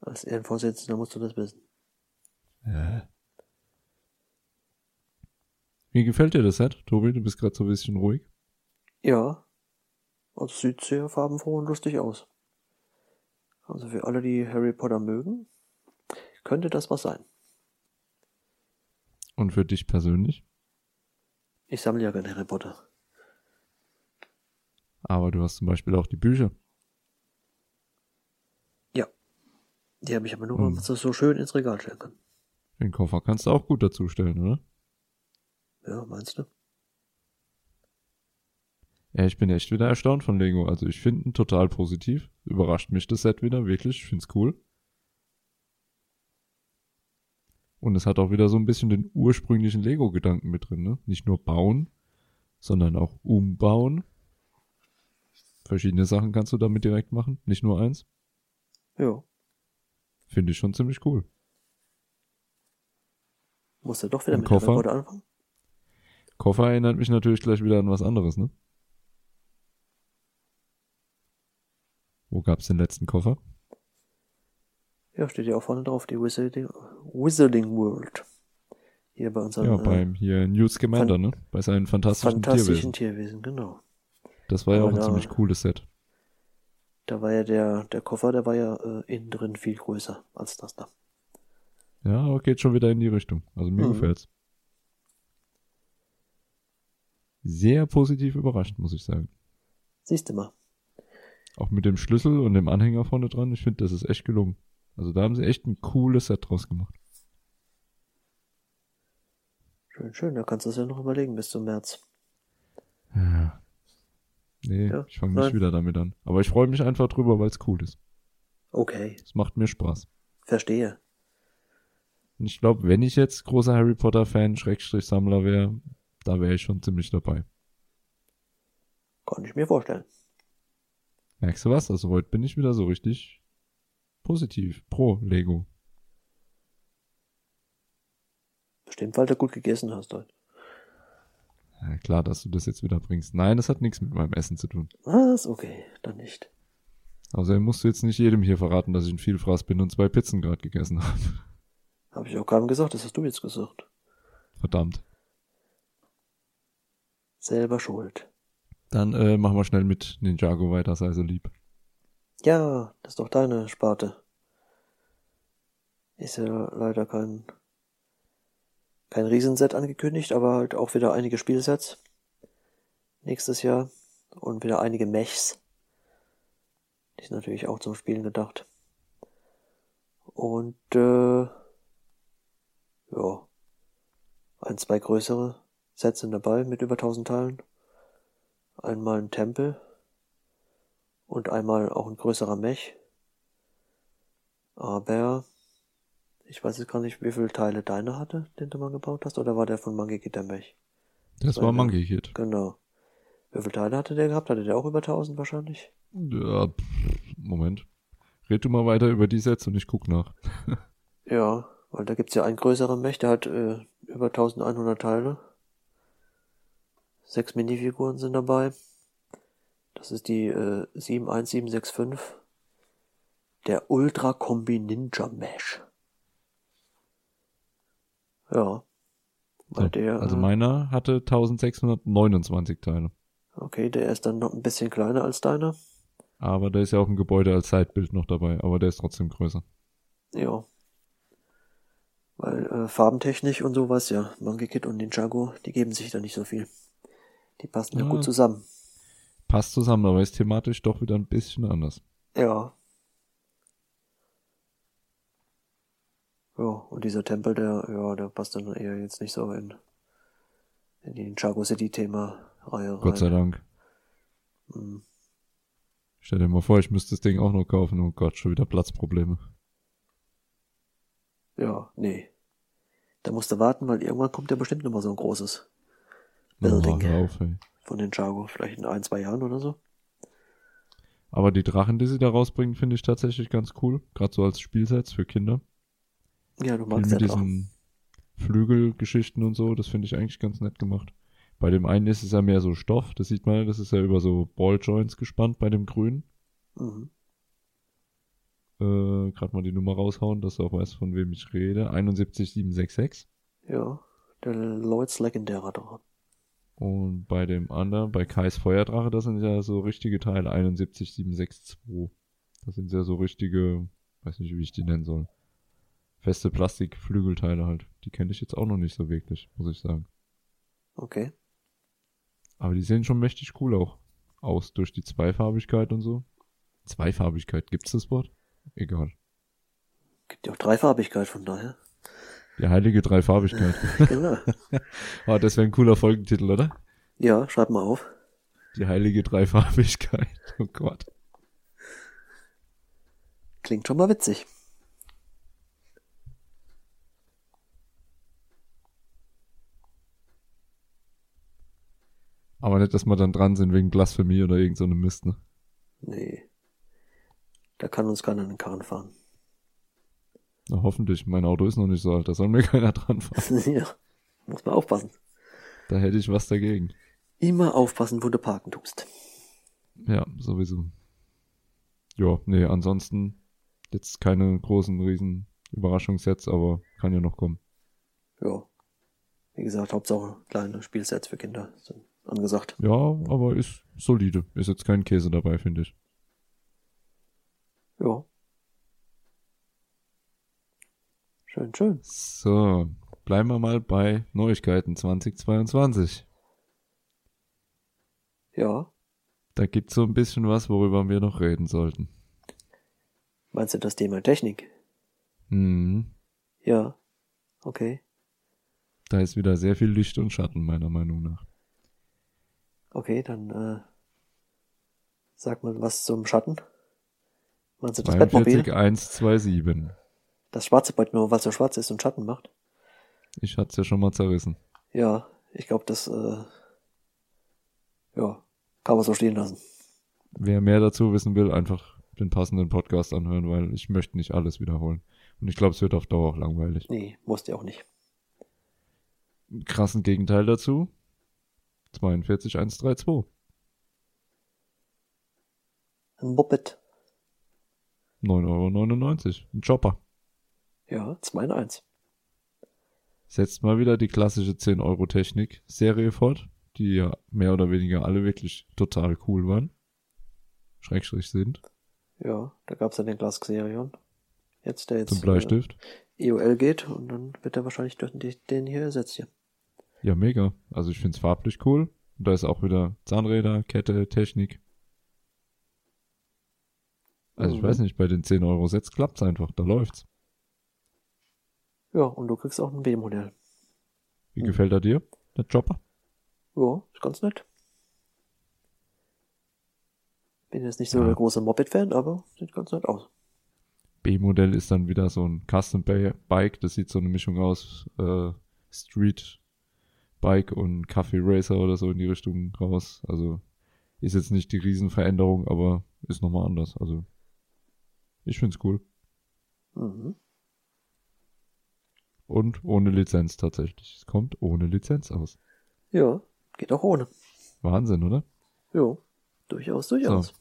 Als Ehrenvorsitzender musst du das wissen. Ja. Wie gefällt dir das Set, Tobi? Du bist gerade so ein bisschen ruhig. Ja. Also sieht sehr farbenfroh und lustig aus. Also für alle, die Harry Potter mögen, könnte das was sein. Und für dich persönlich? Ich sammle ja gerne Harry Potter. Aber du hast zum Beispiel auch die Bücher. Ja. Die habe ich aber nur, Hm. weil man so schön ins Regal stellen kann. Den Koffer kannst du auch gut dazu stellen, oder? Ja, meinst du? Ja, ich bin echt wieder erstaunt von Lego. Also ich finde ihn total positiv. Überrascht mich das Set wieder, wirklich. Ich find's cool. Und es hat auch wieder so ein bisschen den ursprünglichen Lego-Gedanken mit drin, ne? Nicht nur bauen, sondern auch umbauen. Verschiedene Sachen kannst du damit direkt machen, nicht nur eins. Ja. Finde ich schon ziemlich cool. Muss er doch wieder Ein mit Koffer? Anfangen? Koffer erinnert mich natürlich gleich wieder an was anderes, ne? Wo gab's den letzten Koffer? Ja, steht ja auch vorne drauf, die Wizarding, Wizarding World. Hier bei unserem Ja, äh, beim hier Newt Scamander, ne? Bei seinen fantastischen, fantastischen Tierwesen. Tierwesen, genau. Das war ja auch ein da- ziemlich cooles Set. Da war ja der, der Koffer, der war ja äh, innen drin viel größer als das da. Ja, aber geht schon wieder in die Richtung. Also mir Mhm. gefällt's. Sehr positiv überrascht, muss ich sagen. Siehst du mal. Auch mit dem Schlüssel und dem Anhänger vorne dran. Ich finde, das ist echt gelungen. Also da haben sie echt ein cooles Set draus gemacht. Schön, schön. Da kannst du es ja noch überlegen bis zum März. Ja. Nee, Ja, ich fange nicht wieder damit an. Aber ich freue mich einfach drüber, weil es cool ist. Okay, Es macht mir Spaß. verstehe. Und ich glaube, wenn ich jetzt großer Harry Potter Fan, Schrägstrich Sammler wäre, da wäre ich schon ziemlich dabei. Kann ich mir vorstellen. Merkst du was? Also heute bin ich wieder so richtig positiv pro Lego. Bestimmt, weil du gut gegessen hast heute. Ja, klar, dass du das jetzt wieder bringst. Nein, das hat nichts mit meinem Essen zu tun. Was? Okay, dann nicht. Außerdem musst du jetzt nicht jedem hier verraten, dass ich ein Vielfraß bin und zwei Pizzen gerade gegessen habe. Habe ich auch gerade gesagt, das hast du jetzt gesagt. Verdammt. Selber schuld. Dann äh, machen wir schnell mit Ninjago weiter, sei so lieb. Ja, das ist doch deine Sparte. Ist ja leider kein, kein Riesenset angekündigt, aber halt auch wieder einige Spielsets. Nächstes Jahr. Und wieder einige Mechs. Die sind natürlich auch zum Spielen gedacht. Und, äh, ja. Ein, zwei größere Sets sind dabei mit über 1000 Teilen. Einmal ein Tempel und einmal auch ein größerer Mech. Aber ich weiß jetzt gar nicht, wie viele Teile deiner hatte, den du mal gebaut hast, oder war der von Mangekit der Mech? Das Weil war Monkey Kid. Genau. Wie viele Teile hatte der gehabt? Hatte der auch über 1000 wahrscheinlich? Ja, Moment. Red du mal weiter über die Sets und ich guck nach. Ja, weil da gibt's ja einen größeren Mech, der hat äh, über 1100 Teile. Sechs Minifiguren sind dabei. Das ist die äh, 71765. Der Ultra Kombi Ninja Mesh. Ja. So, der, also äh, meiner hatte 1629 Teile. okay, der ist dann noch ein bisschen kleiner als deiner. Aber da ist ja auch ein Gebäude als Zeitbild noch dabei, aber der ist trotzdem größer. Ja. Weil äh, farbentechnisch und sowas, ja, Monkey Kid und Ninjago, die geben sich da nicht so viel. Die passen ja, Ja. gut zusammen. Passt zusammen, aber ist thematisch doch wieder ein bisschen anders. Ja. Ja, und dieser Tempel, der, ja, der passt dann eher jetzt nicht so in, in die Ninjago City-Thema-Reihe rein. Gott sei Dank. Mhm. Stell dir mal vor, ich müsste das Ding auch noch kaufen. Oh Gott, schon wieder Platzprobleme. Ja, nee. Da musst du warten, weil irgendwann kommt ja bestimmt noch mal so ein großes Building hör auf, ey. von Ninjago. Vielleicht in ein, zwei Jahren oder so. Aber die Drachen, die sie da rausbringen, finde ich tatsächlich ganz cool. Gerade so als Spielsets für Kinder. Ja, du magst ja mit Drachen. diesen Flügelgeschichten und so, das finde ich eigentlich ganz nett gemacht. Bei dem einen ist es ja mehr so Stoff, das sieht man, das ist ja über so Balljoints gespannt bei dem grünen. Mhm. Äh, gerade mal die Nummer raushauen, dass du auch weißt, von wem ich rede. 71766. Ja, der Lloyds legendärer Drache. Und bei dem anderen, bei Kais Feuerdrache, das sind ja so richtige Teile, 71762. Das sind ja so richtige, weiß nicht, wie ich die nennen soll. Feste Plastikflügelteile halt. Die kenne ich jetzt auch noch nicht so wirklich, muss ich sagen. Okay. Aber die sehen schon mächtig cool auch aus, durch die Zweifarbigkeit und so. Zweifarbigkeit, gibt's das Wort? Egal. Gibt ja auch Dreifarbigkeit von daher. Die heilige Dreifarbigkeit. genau. oh, das wäre ein cooler Folgentitel, oder? Ja, schreib mal auf. Die heilige Dreifarbigkeit. Oh Gott. Klingt schon mal witzig. Aber nicht, dass wir dann dran sind wegen Blasphemie oder irgend so einem Mist, ne? Nee. Da kann uns keiner in den Karren fahren. Na, hoffentlich. Mein Auto ist noch nicht so alt. Da soll mir keiner dran fahren. ja, muss man aufpassen. Da hätte ich was dagegen. Immer aufpassen, wo du parken tust. Ja, sowieso. Ja, nee, ansonsten jetzt keine großen, riesen Überraschungssets, aber kann ja noch kommen. Ja. Wie gesagt, Hauptsache kleine Spielsets für Kinder sind angesagt. Ja, aber ist solide. Ist jetzt kein Käse dabei, finde ich. Ja. Schön, schön. So, bleiben wir mal bei Neuigkeiten 2022. Ja. Da gibt's so ein bisschen was, worüber wir noch reden sollten. Meinst du das Thema Technik? Mhm. Ja. Okay. Da ist wieder sehr viel Licht und Schatten, meiner Meinung nach. Okay, dann äh, sag mal was zum Schatten. Meinst du das Bettmobil? 42127. Das schwarze Bett nur, weil es so schwarz ist und Schatten macht? Ich hat's ja schon mal zerrissen. Ja, ich glaube, das äh, ja, kann man so stehen lassen. Wer mehr dazu wissen will, einfach den passenden Podcast anhören, weil ich möchte nicht alles wiederholen. Und ich glaube, es wird auf Dauer auch langweilig. Nee, musste auch nicht. Krassen Gegenteil dazu. 42132. Ein Moped. 9,99 Euro. Ein Chopper. Ja, 2 in 1. Setzt mal wieder die klassische 10 Euro Technik Serie fort, die ja mehr oder weniger alle wirklich total cool waren. Schrägstrich sind. Ja, da gab's ja den Glas Xerion. Jetzt der jetzt Zum Bleistift. Äh, EOL geht und dann wird er wahrscheinlich durch den hier ersetzt hier. Ja, mega. Also ich find's farblich cool. Und da ist auch wieder Zahnräder, Kette, Technik. Also ich Mhm. weiß nicht, bei den 10 Euro Sets klappt's einfach, da läuft's. Ja, und du kriegst auch ein B-Modell. Wie gefällt er dir, der Chopper? Ja, ist ganz nett. Bin jetzt nicht so Ja. der große Moped-Fan, aber sieht ganz nett aus. B-Modell ist dann wieder so ein Custom Bike, das sieht so eine Mischung aus äh, Street Bike und Kaffee Racer oder so in die Richtung raus. Also ist jetzt nicht die Riesenveränderung, aber ist nochmal anders. Also ich find's cool. Mhm. Und ohne Lizenz tatsächlich. Es kommt ohne Lizenz aus. Ja, geht auch ohne. Wahnsinn, oder? Jo, durchaus, durchaus. So.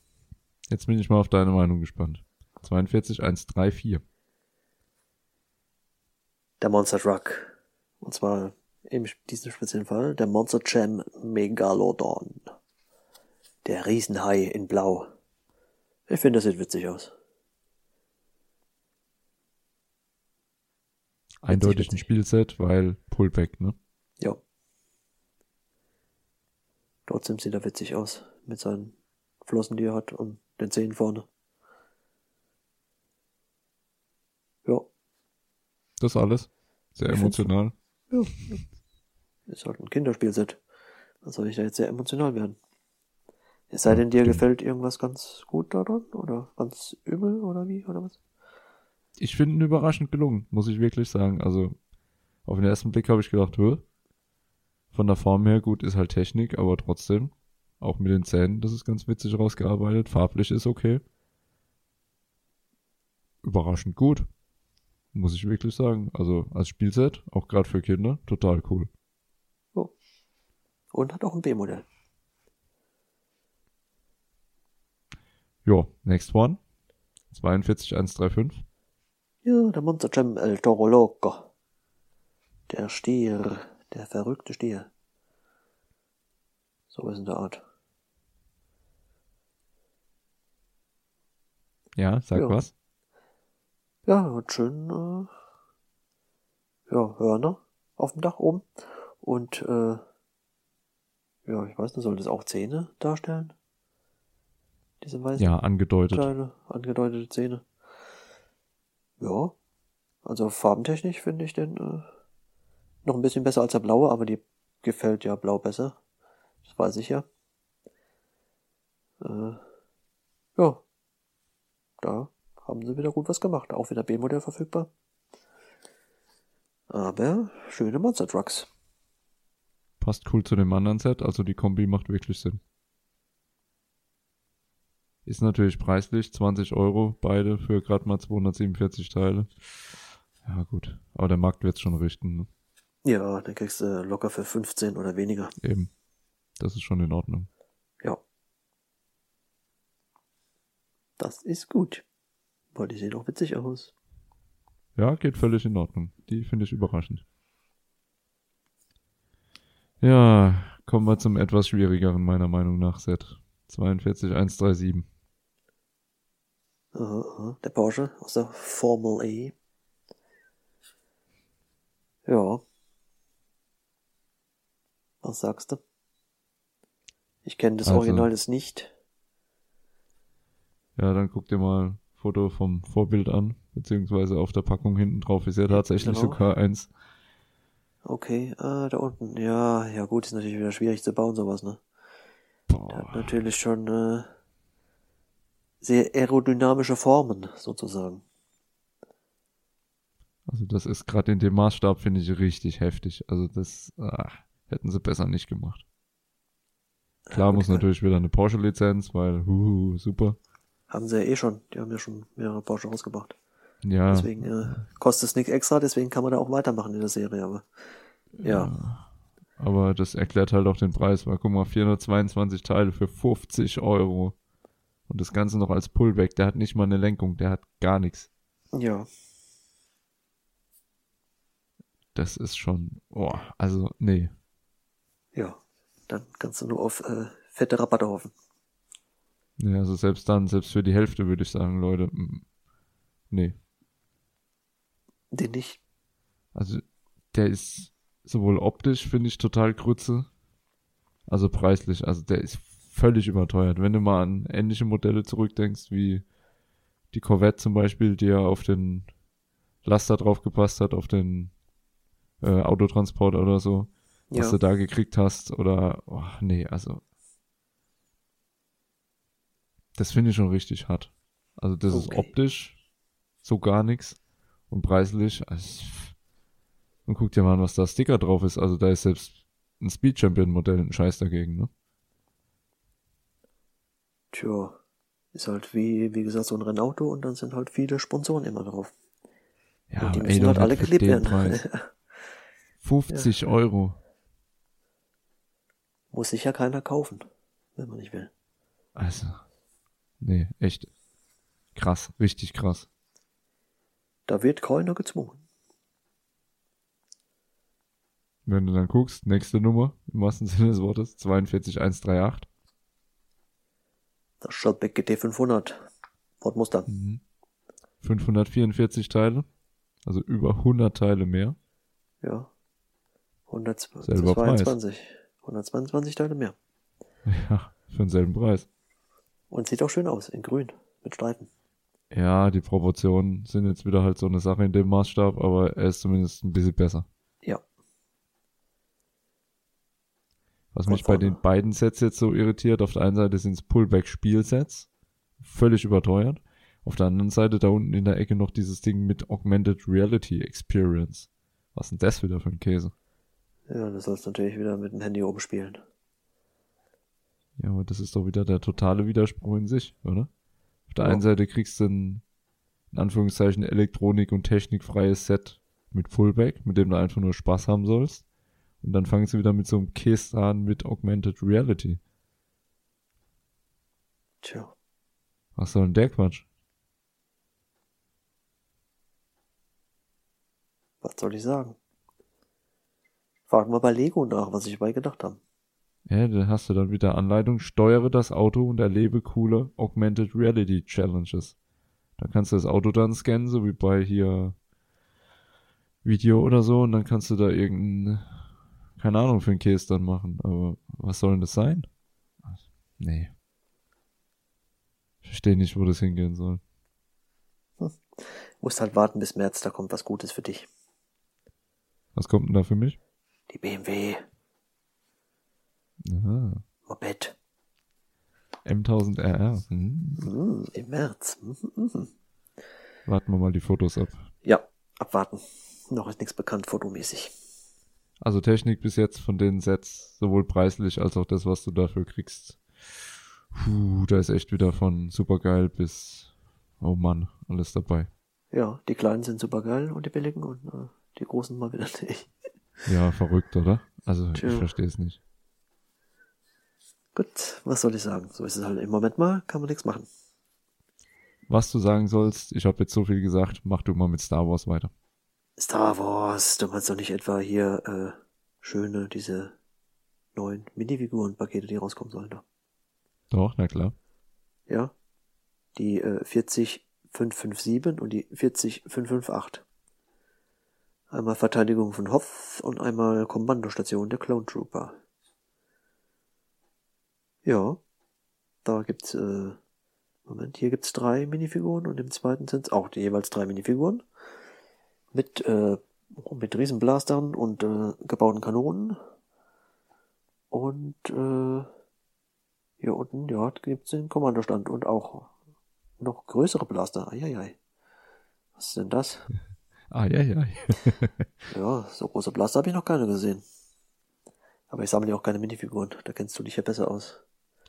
Jetzt bin ich mal auf deine Meinung gespannt. 42134. Der Monster Truck. Und zwar in diesem speziellen Fall der Monster Jam Megalodon. Der Riesenhai in Blau. Ich finde, das sieht witzig aus. Eindeutig ein. Spielset, weil Pullback, ne? Ja. Trotzdem sieht er witzig aus. Mit seinen Flossen, die er hat und den Zähnen vorne. Ja, Das alles. Sehr Ich emotional. ja. Ist halt ein Kinderspielset. Da soll ich da jetzt sehr emotional werden. Es sei denn, dir gefällt irgendwas ganz gut daran? Oder ganz übel? Oder wie? Oder was? Ich finde ihn überraschend gelungen, muss ich wirklich sagen. Also auf den ersten Blick habe ich gedacht, Hö? von der Form her gut ist halt Technik, aber trotzdem, auch mit den Zähnen, das ist ganz witzig rausgearbeitet. Farblich ist okay. Überraschend gut, muss ich wirklich sagen. Also als Spielset, auch gerade für Kinder, total cool. Und hat auch ein B-Modell. Jo, next one. 42135. Ja, der Monster Jam El Toro Loco. Der Stier. Der verrückte Stier. So ist in der Art. Ja, sag Ja. was. Ja, hat schön, äh, ja, Hörner auf dem Dach oben. Und, äh, ja, ich weiß nicht, soll das auch Zähne darstellen? Diese weißen Ja, angedeutet. kleine, angedeutete Zähne. Ja, also farbentechnisch finde ich den, äh, noch ein bisschen besser als der blaue, aber die gefällt ja blau besser. Das weiß ich ja. Äh, ja, da haben sie wieder gut was gemacht. Auch wieder B-Modell verfügbar. Aber schöne Monster Trucks. Passt cool zu dem anderen Set, also die Kombi macht wirklich Sinn. Ist natürlich preislich, 20 Euro beide für gerade mal 247 Teile. Ja, gut. Aber der Markt wird's schon richten, ne? Ja, dann kriegst du locker für 15 oder weniger. Eben. Das ist schon in Ordnung. Ja. Das ist gut. Weil die sehen auch witzig aus. Ja, geht völlig in Ordnung. Die finde ich überraschend. Ja, kommen wir zum etwas schwierigeren meiner Meinung nach Set. 42137. Aha, aha. Der Porsche aus der Formel E. Ja. Was sagst du? Ich kenne das Also- Original jetzt nicht. Ja, dann guck dir mal ein Foto vom Vorbild an, beziehungsweise auf der Packung hinten drauf ist ja tatsächlich Genau. sogar eins. Okay, ah, da unten. Ja, ja gut, ist natürlich wieder schwierig zu bauen, sowas, ne? Der hat Boah. natürlich schon äh, sehr aerodynamische Formen, sozusagen. Also das ist gerade in dem Maßstab, finde ich, richtig heftig. Also das ah, hätten sie besser nicht gemacht. Klar gut, muss ja. natürlich wieder eine Porsche-Lizenz, weil, huhu, super. Haben sie ja eh schon. Die haben ja schon mehrere Porsche rausgebracht. Ja, Deswegen äh, kostet es nichts extra, deswegen kann man da auch weitermachen in der Serie, aber ja. aber das erklärt halt auch den Preis, weil guck mal, 422 Teile für 50 Euro. Und das Ganze noch als Pullback, der hat nicht mal eine Lenkung, der hat gar nichts. Ja. Das ist schon, oh, also, nee. Ja. Dann kannst du nur auf äh, fette Rabatte hoffen. Nee, also selbst dann, selbst für die Hälfte würde ich sagen, Leute, mm, nee. Den nicht. Also, der ist sowohl optisch, finde ich, total grütze, also preislich, also der ist völlig überteuert. Wenn du mal an ähnliche Modelle zurückdenkst, wie die Corvette zum Beispiel, die ja auf den Laster drauf gepasst hat, auf den äh, Autotransport oder so, was Ja. du da gekriegt hast, oder, oh, nee, also, das finde ich schon richtig hart. Also, das ist Okay. optisch so gar nichts und preislich, also, und guck dir mal an, was da Sticker drauf ist. Also, da ist selbst ein Speed Champion Modell ein Scheiß dagegen, ne? Tja. Ist halt wie, wie gesagt, so ein Rennauto und dann sind halt viele Sponsoren immer drauf. Ja, und die müssen halt alle den werden. Preis. 50 Euro. Muss sich ja keiner kaufen, wenn man nicht will. Also, nee, echt krass, richtig krass. Da wird keiner gezwungen. Wenn du dann guckst, nächste Nummer, im wahrsten Sinne des Wortes, 42138. Das Shotback GT 500. Ford Mustang. Mhm. 544 Teile. Also über 100 Teile mehr. Ja. Selber Preis. 122. 122 Teile mehr. Ja, für denselben Preis. Und sieht auch schön aus, in grün, mit Streifen. Ja, die Proportionen sind jetzt wieder halt so eine Sache in dem Maßstab, aber er ist zumindest ein bisschen besser. Ja. Was mich bei den beiden Sets jetzt so irritiert, auf der einen Seite sind es Pullback-Spielsets, völlig überteuert. Auf der anderen Seite da unten in der Ecke noch dieses Ding mit Augmented Reality Experience. Was ist denn das wieder für ein Käse? Ja, das sollst du natürlich wieder mit dem Handy oben spielen. Ja, aber das ist doch wieder der totale Widerspruch in sich, oder? Auf der Ja. einen Seite kriegst du ein, in Anführungszeichen, Elektronik- und Technikfreies Set mit Fullback, mit dem du einfach nur Spaß haben sollst. Und dann fangen sie wieder mit so einem Käse an mit Augmented Reality. Tja. Was soll denn der Quatsch? Was soll ich sagen? Fragen wir bei Lego nach, was sich dabei gedacht haben. Ja, da hast du dann wieder Anleitung, steuere das Auto und erlebe coole Augmented Reality Challenges. Da kannst du das Auto dann scannen, so wie bei hier Video oder so, und dann kannst du da irgendein, keine Ahnung, für einen Case dann machen. Aber was soll denn das sein? Nee. Ich verstehe nicht, wo das hingehen soll. Musst halt warten bis März, da kommt was Gutes für dich. Was kommt denn da für mich? Die BMW, Aha. Moped. M1000RR. Hm. Hm, Im März. Mhm, mhm. Warten wir mal die Fotos ab. Ja, abwarten. Noch ist nichts bekannt, fotomäßig. Also Technik bis jetzt von den Sets, sowohl preislich als auch das, was du dafür kriegst. Puh, da ist echt wieder von supergeil bis, oh Mann, alles dabei. Ja, die kleinen sind super geil und die billigen und äh, die großen mal wieder nicht. Ja, verrückt, oder? Also Tja. ich verstehe es nicht. Gut, was soll ich sagen? So ist es halt im Moment mal, kann man nichts machen. Was du sagen sollst, ich habe jetzt so viel gesagt, mach du mal mit Star Wars weiter. Star Wars, du meinst doch nicht etwa hier äh, schöne, diese neuen Minifiguren-Pakete, die rauskommen sollen da. Doch, na klar. Ja? Die äh, 40557 und die 40558. Einmal Verteidigung von Hoth und einmal Kommandostation der Clone Trooper. Ja, da gibt's, äh, Moment, hier gibt's drei Minifiguren und im zweiten sind's auch die jeweils drei Minifiguren. Mit, äh, mit Riesenblastern und äh, gebauten Kanonen. Und äh, hier unten, ja, gibt's den Kommandostand und auch noch größere Blaster. Eieiei. Was ist denn das? Ah, ja, ja. Ja, so große Blaster habe ich noch keine gesehen. Aber ich sammle ja auch keine Minifiguren. Da kennst du dich ja besser aus.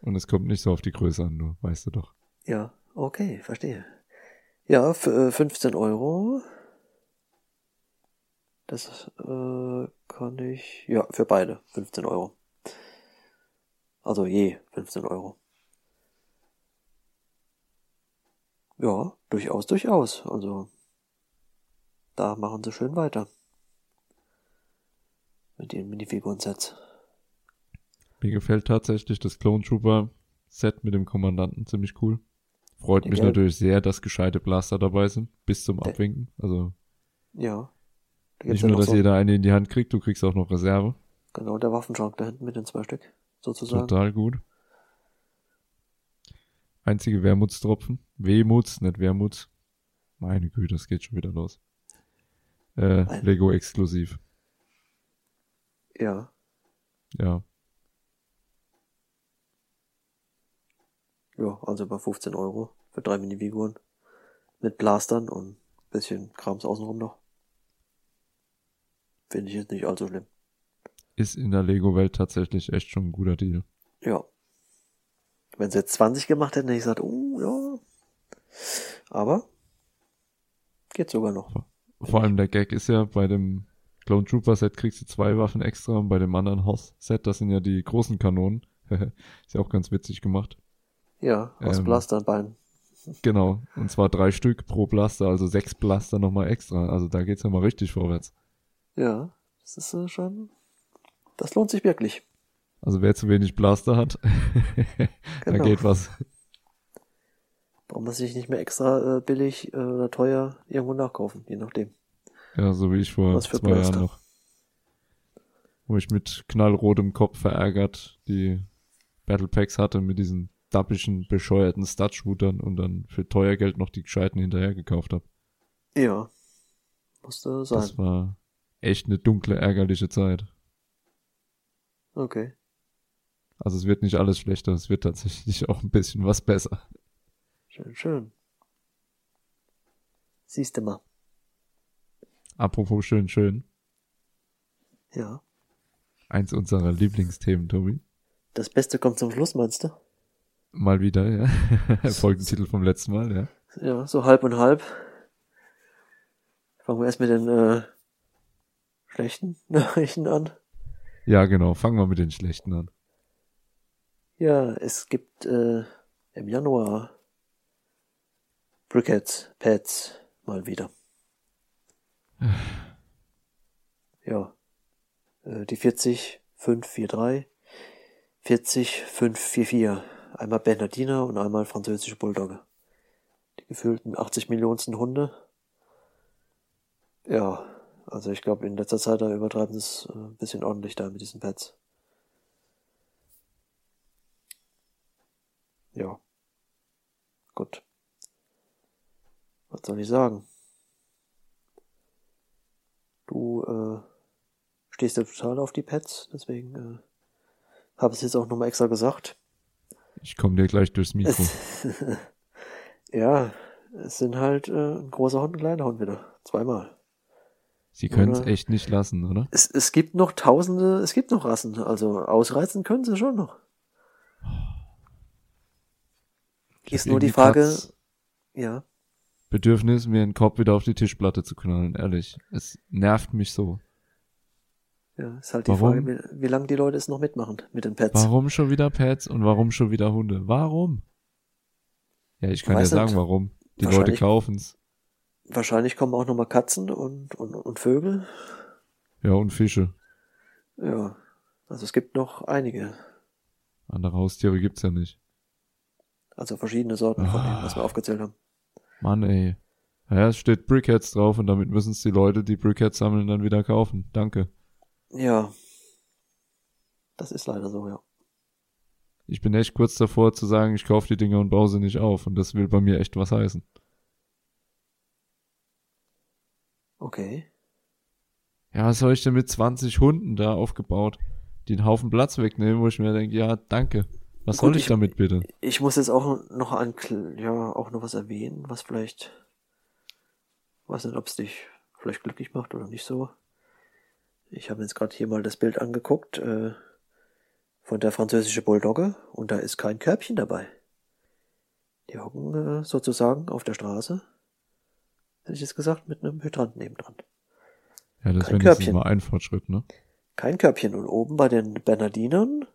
Und es kommt nicht so auf die Größe an, nur, weißt du doch. Ja, okay, verstehe. Ja, für äh, 15 Euro. Das äh, kann ich. Ja, für beide 15 Euro. Also je 15 Euro. Ja, durchaus, durchaus. Also da machen sie schön weiter. Mit den Minifiguren-Sets. Mir gefällt tatsächlich das Clone Trooper Set mit dem Kommandanten ziemlich cool. Freut Ja, mich gell? natürlich sehr, dass gescheite Blaster dabei sind, bis zum Der- Abwinken. Also Ja. Da nicht nur, dass so- jeder eine in die Hand kriegt, du kriegst auch noch Reserve. Genau, der Waffenschrank da hinten mit den zwei Stück, sozusagen. Total gut. Einzige Wermutstropfen. Wehmuts, nicht Wermuts. Meine Güte, das geht schon wieder los. Äh, Lego exklusiv. Ja, Ja. ja, also bei 15 Euro für drei Minifiguren. Mit Blastern und ein bisschen Krams außenrum noch. Finde ich jetzt nicht allzu schlimm. Ist in der Lego-Welt tatsächlich echt schon ein guter Deal. Ja. Wenn sie jetzt 20 gemacht hätten, hätte ich gesagt, oh, ja. Aber geht sogar noch. Vor allem der Gag ist ja, bei dem Clone Trooper Set kriegst du zwei Waffen extra und bei dem anderen Hoss Set, das sind ja die großen Kanonen. ist ja auch ganz witzig gemacht. Ja, aus Ähm. Blasterbeinen. Genau. Und zwar drei Stück pro Blaster, also sechs Blaster nochmal extra. Also da geht's ja mal richtig vorwärts. Ja, das ist äh, schon, das lohnt sich wirklich. Also wer zu wenig Blaster hat, da Genau. geht was. Braucht man sich nicht mehr extra äh, billig äh, oder teuer irgendwo nachkaufen, je nachdem. Ja, so wie ich vor Was für zwei Blaster? Jahren noch. Wo ich mit knallrotem Kopf verärgert die Battle Packs hatte mit diesen dappischen, bescheuerten Stud-Shootern und dann für teuer Geld noch die gescheiten hinterher gekauft habe. Ja, musste sein. Das war echt eine dunkle, ärgerliche Zeit. Okay. Also es wird nicht alles schlechter, es wird tatsächlich auch ein bisschen was besser. Schön, schön. Siehst du mal. Apropos schön, schön. Ja. Eins unserer Lieblingsthemen, Tobi. Das Beste kommt zum Schluss, meinst du? Mal wieder, ja. Folgentitel vom letzten Mal, ja. Ja, so halb und halb. Fangen wir erst mit den äh, schlechten Nachrichten an. Ja, genau. Fangen wir mit den schlechten an. Ja, es gibt äh, im Januar Briquettes, Pads, mal wieder. Ja, äh, die 40 543, 40 544. Einmal Bernardiner und einmal französische Bulldogge. Die gefühlten 80 Millionensten Hunde. Ja, also ich glaube in letzter Zeit da übertreiben sie es äh, ein bisschen ordentlich da mit diesen Pads. Ja. Gut. Was soll ich sagen? Du äh, stehst ja total auf die Pets, deswegen äh, habe ich es jetzt auch nochmal extra gesagt. Ich komme dir gleich durchs Mikro. Ja, es sind halt äh, ein großer Hund und ein kleiner Hund wieder. Zweimal. Sie können es echt nicht lassen, oder? Es, es gibt noch tausende, es gibt noch Rassen. Also ausreizen können sie schon noch. Ist nur die Frage, Katz- ja. Bedürfnis, mir den Kopf wieder auf die Tischplatte zu knallen, ehrlich. Es nervt mich so. Ja, ist halt die Warum? Frage, wie, wie lange die Leute es noch mitmachen mit den Pets. Warum schon wieder Pets und warum schon wieder Hunde? Warum? Ja, ich kann ja Weiß sagen, nicht. warum. Die Leute kaufen's. Wahrscheinlich kommen auch nochmal Katzen und, und, und Vögel. Ja, und Fische. Ja, also es gibt noch einige. Andere Haustiere gibt's ja nicht. Also verschiedene Sorten von denen, was wir aufgezählt haben. Mann, ey. Ja, es steht Brickheads drauf und damit müssen's die Leute, die Brickheads sammeln, dann wieder kaufen. Danke. Ja. Das ist leider so, ja. Ich bin echt kurz davor zu sagen, ich kaufe die Dinger und baue sie nicht auf. Und das will bei mir echt was heißen. Okay. Ja, was soll ich denn mit 20 Hunden da aufgebaut, die einen Haufen Platz wegnehmen, wo ich mir denke, ja, danke. Was Gut, soll ich ich- damit bitte? Ich muss jetzt auch noch an, ja, auch noch was erwähnen, was vielleicht, weiß nicht, ob es dich vielleicht glücklich macht oder nicht so. Ich habe jetzt gerade hier mal das Bild angeguckt, äh, von der französischen Bulldogge und da ist kein Körbchen dabei. Die hocken äh, sozusagen auf der Straße, hätte ich jetzt gesagt, mit einem Hydrant nebendran. Ja, das kein Körbchen. mal ein Fortschritt, ne? Kein Körbchen. Und oben bei den Bernardinern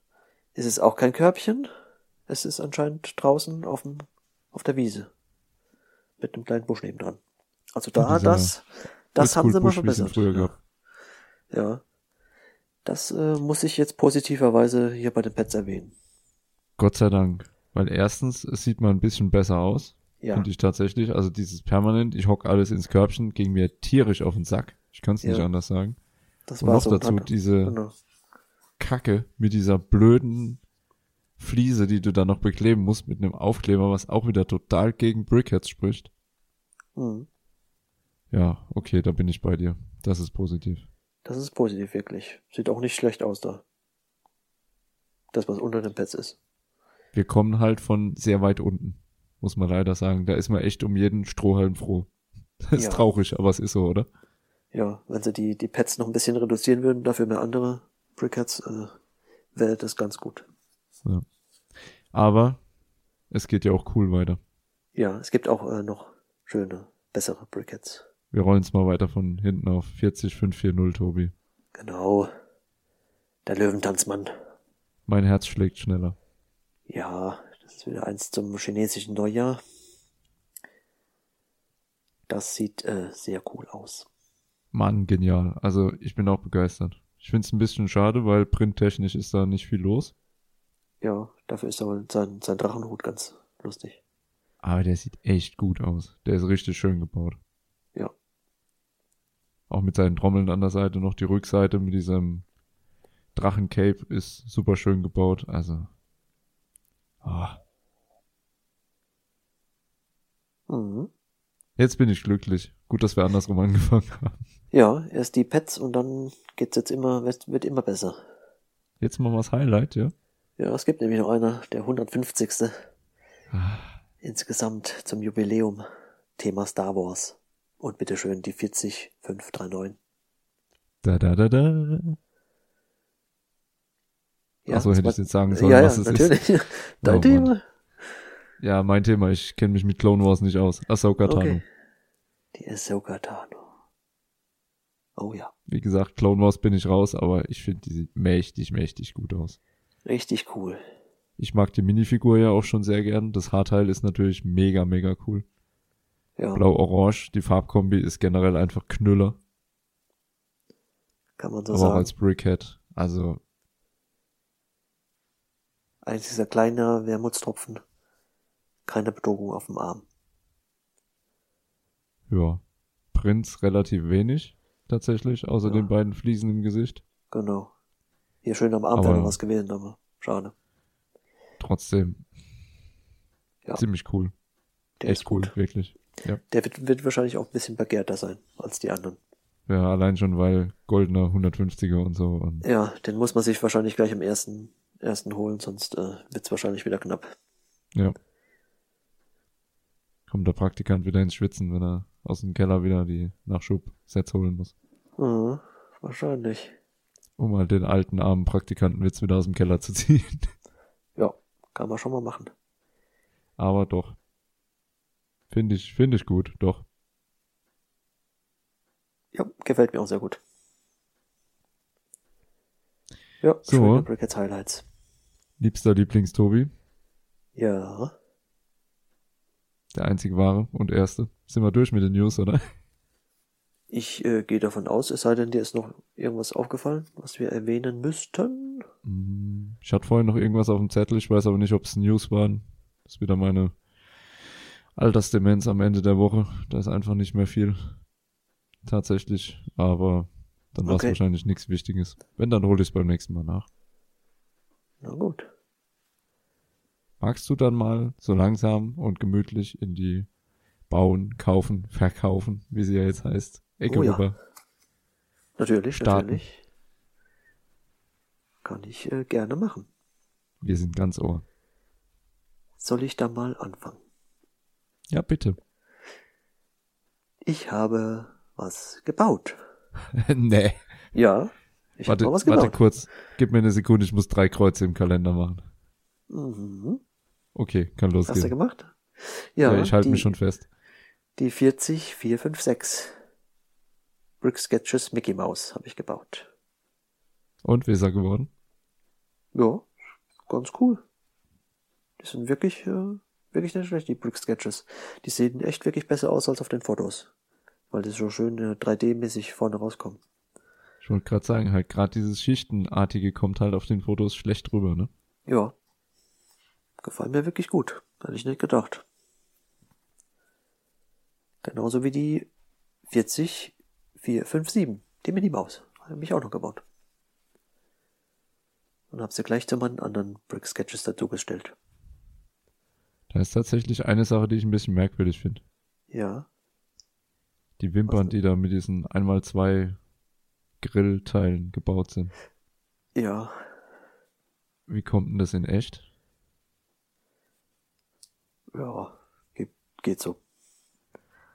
ist es auch kein Körbchen. Es ist anscheinend draußen auf, dem, auf der Wiese. Mit einem kleinen Busch nebendran. Also da, das, das haben sie mal es verbessert. ja. ja. Das äh, muss ich jetzt positiverweise hier bei den Pets erwähnen. Gott sei Dank. Weil erstens, es sieht mal ein bisschen besser aus. Ja. Finde ich tatsächlich. Also dieses permanent, ich hock alles ins Körbchen, ging mir tierisch auf den Sack. Ich kann es nicht Ja. anders sagen. Das Und war noch so dazu Tag- diese Genau. Kacke mit dieser blöden Fliese, die du da noch bekleben musst mit einem Aufkleber, was auch wieder total gegen Brickheads spricht. Mhm. Ja, okay, da bin ich bei dir. Das ist positiv. Das ist positiv, wirklich. Sieht auch nicht schlecht aus da. Das, was unter den Pets ist. Wir kommen halt von sehr weit unten, muss man leider sagen. Da ist man echt um jeden Strohhalm froh. Das ist Ja. traurig, aber es ist so, oder? Ja, wenn sie die, die Pets noch ein bisschen reduzieren würden, dafür mehr andere Brickheads, äh, wäre das ganz gut. Ja. Aber es geht ja auch cool weiter. Ja, es gibt auch äh, noch schöne, bessere Brickheads. Wir rollen es mal weiter von hinten auf 40540, Tobi. Genau. Der Löwentanzmann. Mein Herz schlägt schneller. Ja, das ist wieder eins zum chinesischen Neujahr. Das sieht äh, sehr cool aus. Mann, genial. Also ich bin auch begeistert. Ich find's ein bisschen schade, weil printtechnisch ist da nicht viel los. Ja, dafür ist aber sein, sein Drachenhut ganz lustig. Aber der sieht echt gut aus. Der ist richtig schön gebaut. Ja. Auch mit seinen Trommeln an der Seite noch die Rückseite mit diesem Drachencape ist super schön gebaut. Also. Ah, Mhm. jetzt bin ich glücklich. Gut, dass wir andersrum angefangen haben. Ja, erst die Pets und dann geht's jetzt immer, wird, immer besser. Jetzt mal was Highlight, ja? Ja, es gibt nämlich noch einer, der 150. Ah, insgesamt zum Jubiläum. Thema Star Wars. Und bitteschön die 40539. Da da da da. Ja, Achso, hätte ich jetzt sagen sollen, ja, was ja, es natürlich. ist. Dein Oh, Thema. Mann. Ja, mein Thema. Ich kenne mich mit Clone Wars nicht aus. Ahsoka Tano. Okay. Die Ahsoka Tano. Oh ja, Wie gesagt, Clone Wars bin ich raus, aber ich finde, die sieht mächtig, mächtig gut aus. richtig cool. Ich mag die Minifigur ja auch schon sehr gern. Das Haarteil ist natürlich mega, mega cool. Ja, Blau-Orange, die Farbkombi ist generell einfach Knüller. kann man so aber auch sagen. als Brickhead. Also, Eins dieser kleine Wermutstropfen. Keine Bedrohung auf dem Arm. ja. Prinz relativ wenig, tatsächlich, außer Ja. den beiden Fliesen im Gesicht. Genau. Hier schön am Arm wäre noch was gewesen, aber schade. Trotzdem. Ja. Ziemlich cool. Der Echt ist gut. cool, wirklich. Ja. Der wird, wird wahrscheinlich auch ein bisschen begehrter sein als die anderen. ja, allein schon, weil goldener 150er und so. Und Ja, den muss man sich wahrscheinlich gleich im ersten, ersten holen, sonst äh, wird's wahrscheinlich wieder knapp. ja. Kommt der Praktikant wieder ins Schwitzen, wenn er aus dem Keller wieder die Nachschub-Sets holen muss. Mhm, wahrscheinlich. Um halt den alten armen Praktikantenwitz wieder aus dem Keller zu ziehen. Ja, kann man schon mal machen. Aber doch. Finde ich, finde ich gut, doch. Ja, gefällt mir auch sehr gut. Ja, So. schöne Brickheads Highlights. Liebster Lieblings-Tobi, Ja, der einzig wahre und erste. Sind wir durch mit den News, oder? ich äh, gehe davon aus, es sei denn, dir ist noch irgendwas aufgefallen, was wir erwähnen müssten. Hm, Ich hatte vorhin noch irgendwas auf dem Zettel, ich weiß aber nicht, ob es News waren. Das ist wieder meine Altersdemenz am Ende der Woche. Da ist einfach nicht mehr viel. Tatsächlich. Aber dann war es Okay. wahrscheinlich nichts Wichtiges. Wenn, dann hole ich es beim nächsten Mal nach. Na gut. Magst du dann mal so langsam und gemütlich in die Bauen, Kaufen, Verkaufen, wie sie ja jetzt heißt, Ecke Oh ja. rüber? Natürlich, Starten. natürlich. Kann ich äh, gerne machen. Wir sind ganz ohr. Soll ich da mal anfangen? Ja, bitte. Ich habe was gebaut. nee. Ja, ich Warte, was warte kurz. Gib mir eine Sekunde, ich muss drei Kreuze im Kalender machen. Mhm. Okay, kann Hast du losgehen. gemacht? Ja, Ja, ich halte mich schon fest. Die 40456 Brick Sketches Mickey Mouse habe ich gebaut. Und, wie ist er geworden? Ja, ganz cool. Die sind wirklich, äh, wirklich nicht schlecht, die Brick Sketches. Die sehen echt wirklich besser aus als auf den Fotos. Weil die so schön äh, 3D-mäßig vorne rauskommen. Ich wollte gerade sagen, halt gerade dieses Schichtenartige kommt halt auf den Fotos schlecht rüber, ne? Ja. Gefallen mir wirklich gut. Hätte ich nicht gedacht. Genauso wie die 40457, die Minnie Maus. Habe ich auch noch gebaut. Und habe sie gleich zu meinen anderen Brick Sketches dazu gestellt. Da ist tatsächlich eine Sache, die ich ein bisschen merkwürdig finde. Ja. Die Wimpern, Was die da mit diesen einmal zwei Grillteilen gebaut sind. Ja. Wie kommt denn das in echt? Ja. Geht, geht so.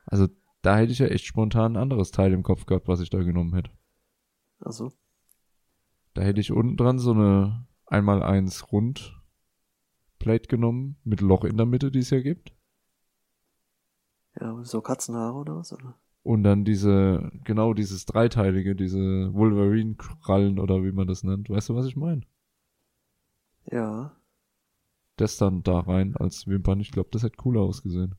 Also, da hätte ich ja echt spontan ein anderes Teil im Kopf gehabt, was ich da genommen hätte. Also. Da hätte ich unten dran so eine 1x1 Rundplate genommen, mit Loch in der Mitte, die es ja gibt. Ja, so Katzenhaare oder was? Oder? Und dann diese, genau dieses dreiteilige, diese Wolverine-Krallen oder wie man das nennt. Weißt du, was ich meine? Ja. Das dann da rein als Wimpern. Ich glaube, das hätte cooler ausgesehen.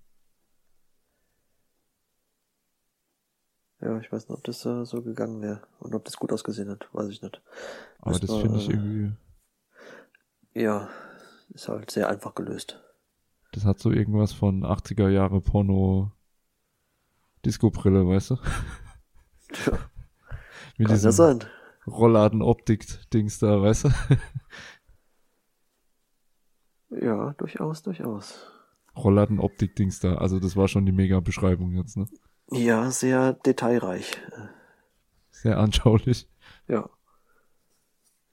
Ja, ich weiß nicht, ob das äh, so gegangen wäre. Und ob das gut ausgesehen hat. Weiß ich nicht. Aber Müsste das finde ich äh, irgendwie, Ja. Ist halt sehr einfach gelöst. das hat so irgendwas von 80er Jahre Porno Disco-Brille, weißt du? Tja, Mit kann ja diesem sein. Rollladen-Optik-Dings da, weißt du? Ja, durchaus, durchaus. Rollladen-Optik-Dings da. Also das war schon die Mega-Beschreibung jetzt, ne? Ja, sehr detailreich. Sehr anschaulich. Ja.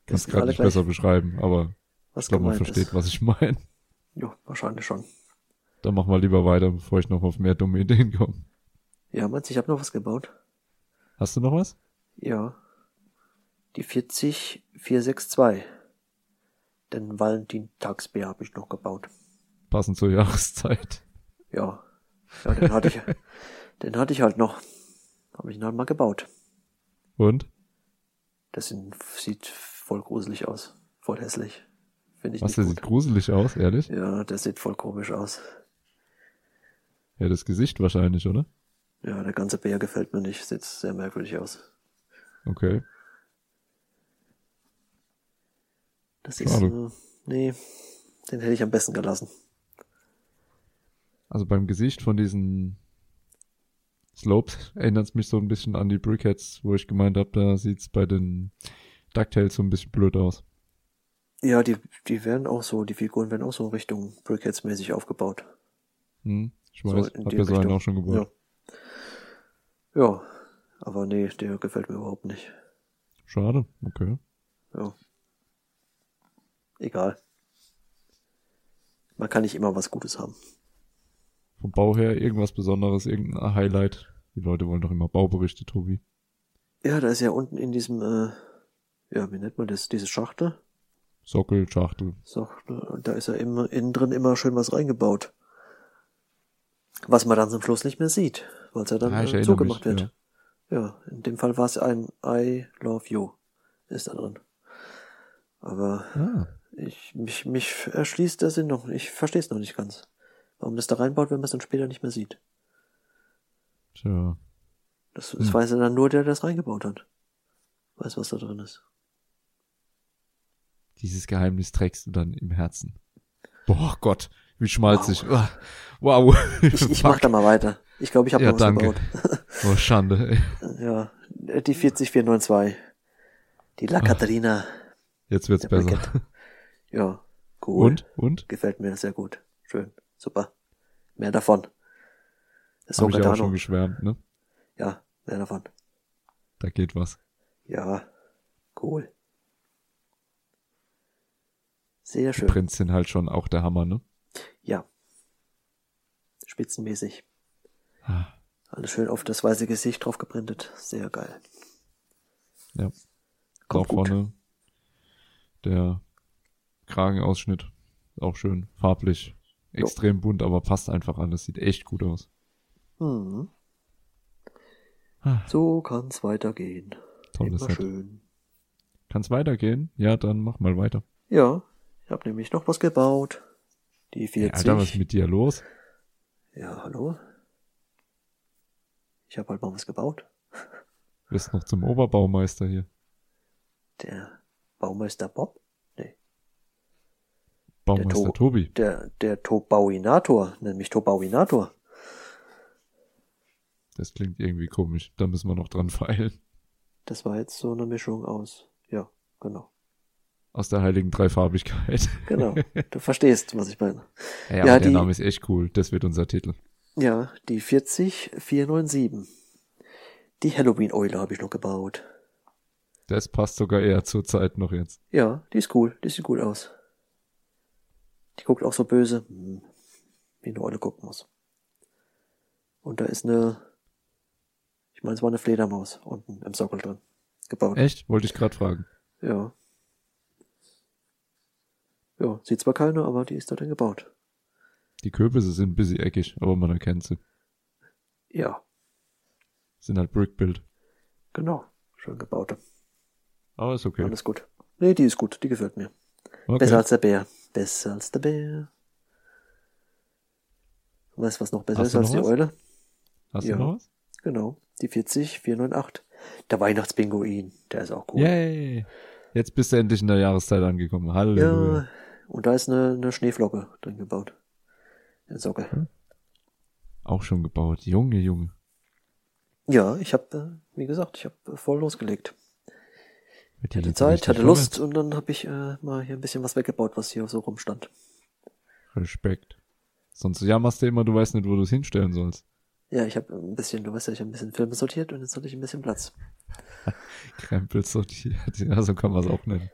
Kannst gerade nicht besser beschreiben, aber was ich glaube, man versteht, ist. was ich meine. Ja, wahrscheinlich schon. Dann machen wir lieber weiter, bevor ich noch auf mehr dumme Ideen komme. Ja, du, ich habe noch was gebaut? Hast du noch was? Ja. Die 40462. Den Valentintagsbär habe ich noch gebaut. Passend zur Jahreszeit. Ja. Ja, den hatte ich, den hatte ich halt noch. Habe ich ihn halt mal gebaut. Und? Das sind, sieht voll gruselig aus. Voll hässlich. Finde ich Was, der gut. sieht gruselig aus, ehrlich? Ja, der sieht voll komisch aus. Ja, das Gesicht wahrscheinlich, oder? Ja, der ganze Bär gefällt mir nicht. Sieht sehr merkwürdig aus. Okay. Das ist, äh, nee, den hätte ich am besten gelassen. Also beim Gesicht von diesen Slopes erinnert es mich so ein bisschen an die Brickheads, wo ich gemeint habe, da sieht's bei den DuckTales so ein bisschen blöd aus. Ja, die, die werden auch so, die Figuren werden auch so Richtung Brickheads mäßig aufgebaut. Hm, ich So weiß, in hab ja so einen auch schon gebaut. Ja. Ja, aber nee, der gefällt mir überhaupt nicht. Schade, okay. Ja. Egal. Man kann nicht immer was Gutes haben. Vom Bau her irgendwas Besonderes, irgendein Highlight. Die Leute wollen doch immer Bauberichte, Tobi. Ja, da ist ja unten in diesem, äh, ja, wie nennt man das, diese Schachtel? Sockel, Schachtel. Schachtel, und da ist ja immer innen drin immer schön was reingebaut. Was man dann zum Schluss nicht mehr sieht, weil es ja dann Ah, äh, zugemacht mich, wird. Ja. in dem Fall war es ein I love you, ist da drin. Aber Ah, ich, mich, mich erschließt der Sinn noch, ich verstehe es noch nicht ganz. Warum das da reinbaut, wenn man es dann später nicht mehr sieht. tja. Das, das Hm. weiß ja dann nur der, der das reingebaut hat. Weiß, was da drin ist. Dieses Geheimnis trägst du dann im Herzen. Boah Gott, wie schmalzig. Ah, Wow. Ich, ich mach da mal weiter. Ich glaube, ich habe Ja, noch was danke. gebaut. Oh, Schande. Ey. Ja, die 40492. Die La Catarina. Jetzt wird's besser. Brigitte. Ja, cool. Und? Und? Gefällt mir sehr gut. Schön. Super. Mehr davon. Das Habe ich ja auch schon geschwärmt, ne? Ja, mehr davon. Da geht was. Ja, cool. Sehr Die schön. Prints sind halt schon auch der Hammer, ne? Ja. Spitzenmäßig. Ah, Alles schön auf das weiße Gesicht drauf geprintet. Sehr geil. Ja. Kommt auch gut. vorne der Kragenausschnitt. Auch schön farblich. Jo. Extrem bunt, aber passt einfach alles. Sieht echt gut aus. Mhm. Ah, So kann's weitergehen. tolles Immer Set. schön. Kann's weitergehen? Ja, dann mach mal weiter. Ja, ich habe nämlich noch was gebaut. Die Ey, 40. Alter, was ist mit dir los? Ja, hallo? Ich habe halt mal was gebaut. Bist noch zum Oberbaumeister hier. Der Baumeister Bob? Nee. Baumeister To- Tobi. Der, der Tobauinator, nenn mich Tobauinator. Das klingt irgendwie komisch. Da müssen wir noch dran feilen. Das war jetzt so eine Mischung aus. Ja, genau. Aus der heiligen Dreifarbigkeit. Genau. Du verstehst, was ich meine. Ja, aber der die- Name ist echt cool. Das wird unser Titel. Ja, die 40497. Die Halloween-Eule habe ich noch gebaut. Das passt sogar eher zur Zeit noch jetzt. Ja, die ist cool. Die sieht gut aus. Die guckt auch so böse, hm, wie eine Eule gucken muss. Und da ist eine, ich meine, es war eine Fledermaus unten im Sockel drin. Gebaut. Echt? Wollte ich gerade fragen. Ja. Ja, sieht zwar keine, aber die ist da drin gebaut. Die Kürbisse sind ein bisschen eckig, aber man erkennt sie. Ja, Sind halt Brickbuild. genau. Schön gebaute. Aber ist okay. Alles gut. Nee, die ist gut. Die gefällt mir. okay. Besser als der Bär. Besser als der Bär. Weißt du, was noch besser Hast ist als die was? Eule? Hast ja. du noch was? Genau. Die 40 498. Der Weihnachtspinguin. Der ist auch cool. Yay! Jetzt bist du endlich in der Jahreszeit angekommen. Halleluja. Ja. Und da ist eine, eine Schneeflocke drin gebaut. Der Socke. Auch schon gebaut. Junge, Junge. Ja, ich habe, äh, wie gesagt, ich habe äh, voll losgelegt. Ich hatte Zeit, hatte Lust vorwärts. und dann habe ich äh, mal hier ein bisschen was weggebaut, was hier so rumstand. Respekt. Sonst jammerst du immer, du weißt nicht, wo du es hinstellen sollst. Ja, ich habe ein bisschen, du weißt ja, ich habe ein bisschen Filme sortiert und jetzt hatte ich ein bisschen Platz. Krempel sortiert. Ja, so kann man es auch nennen.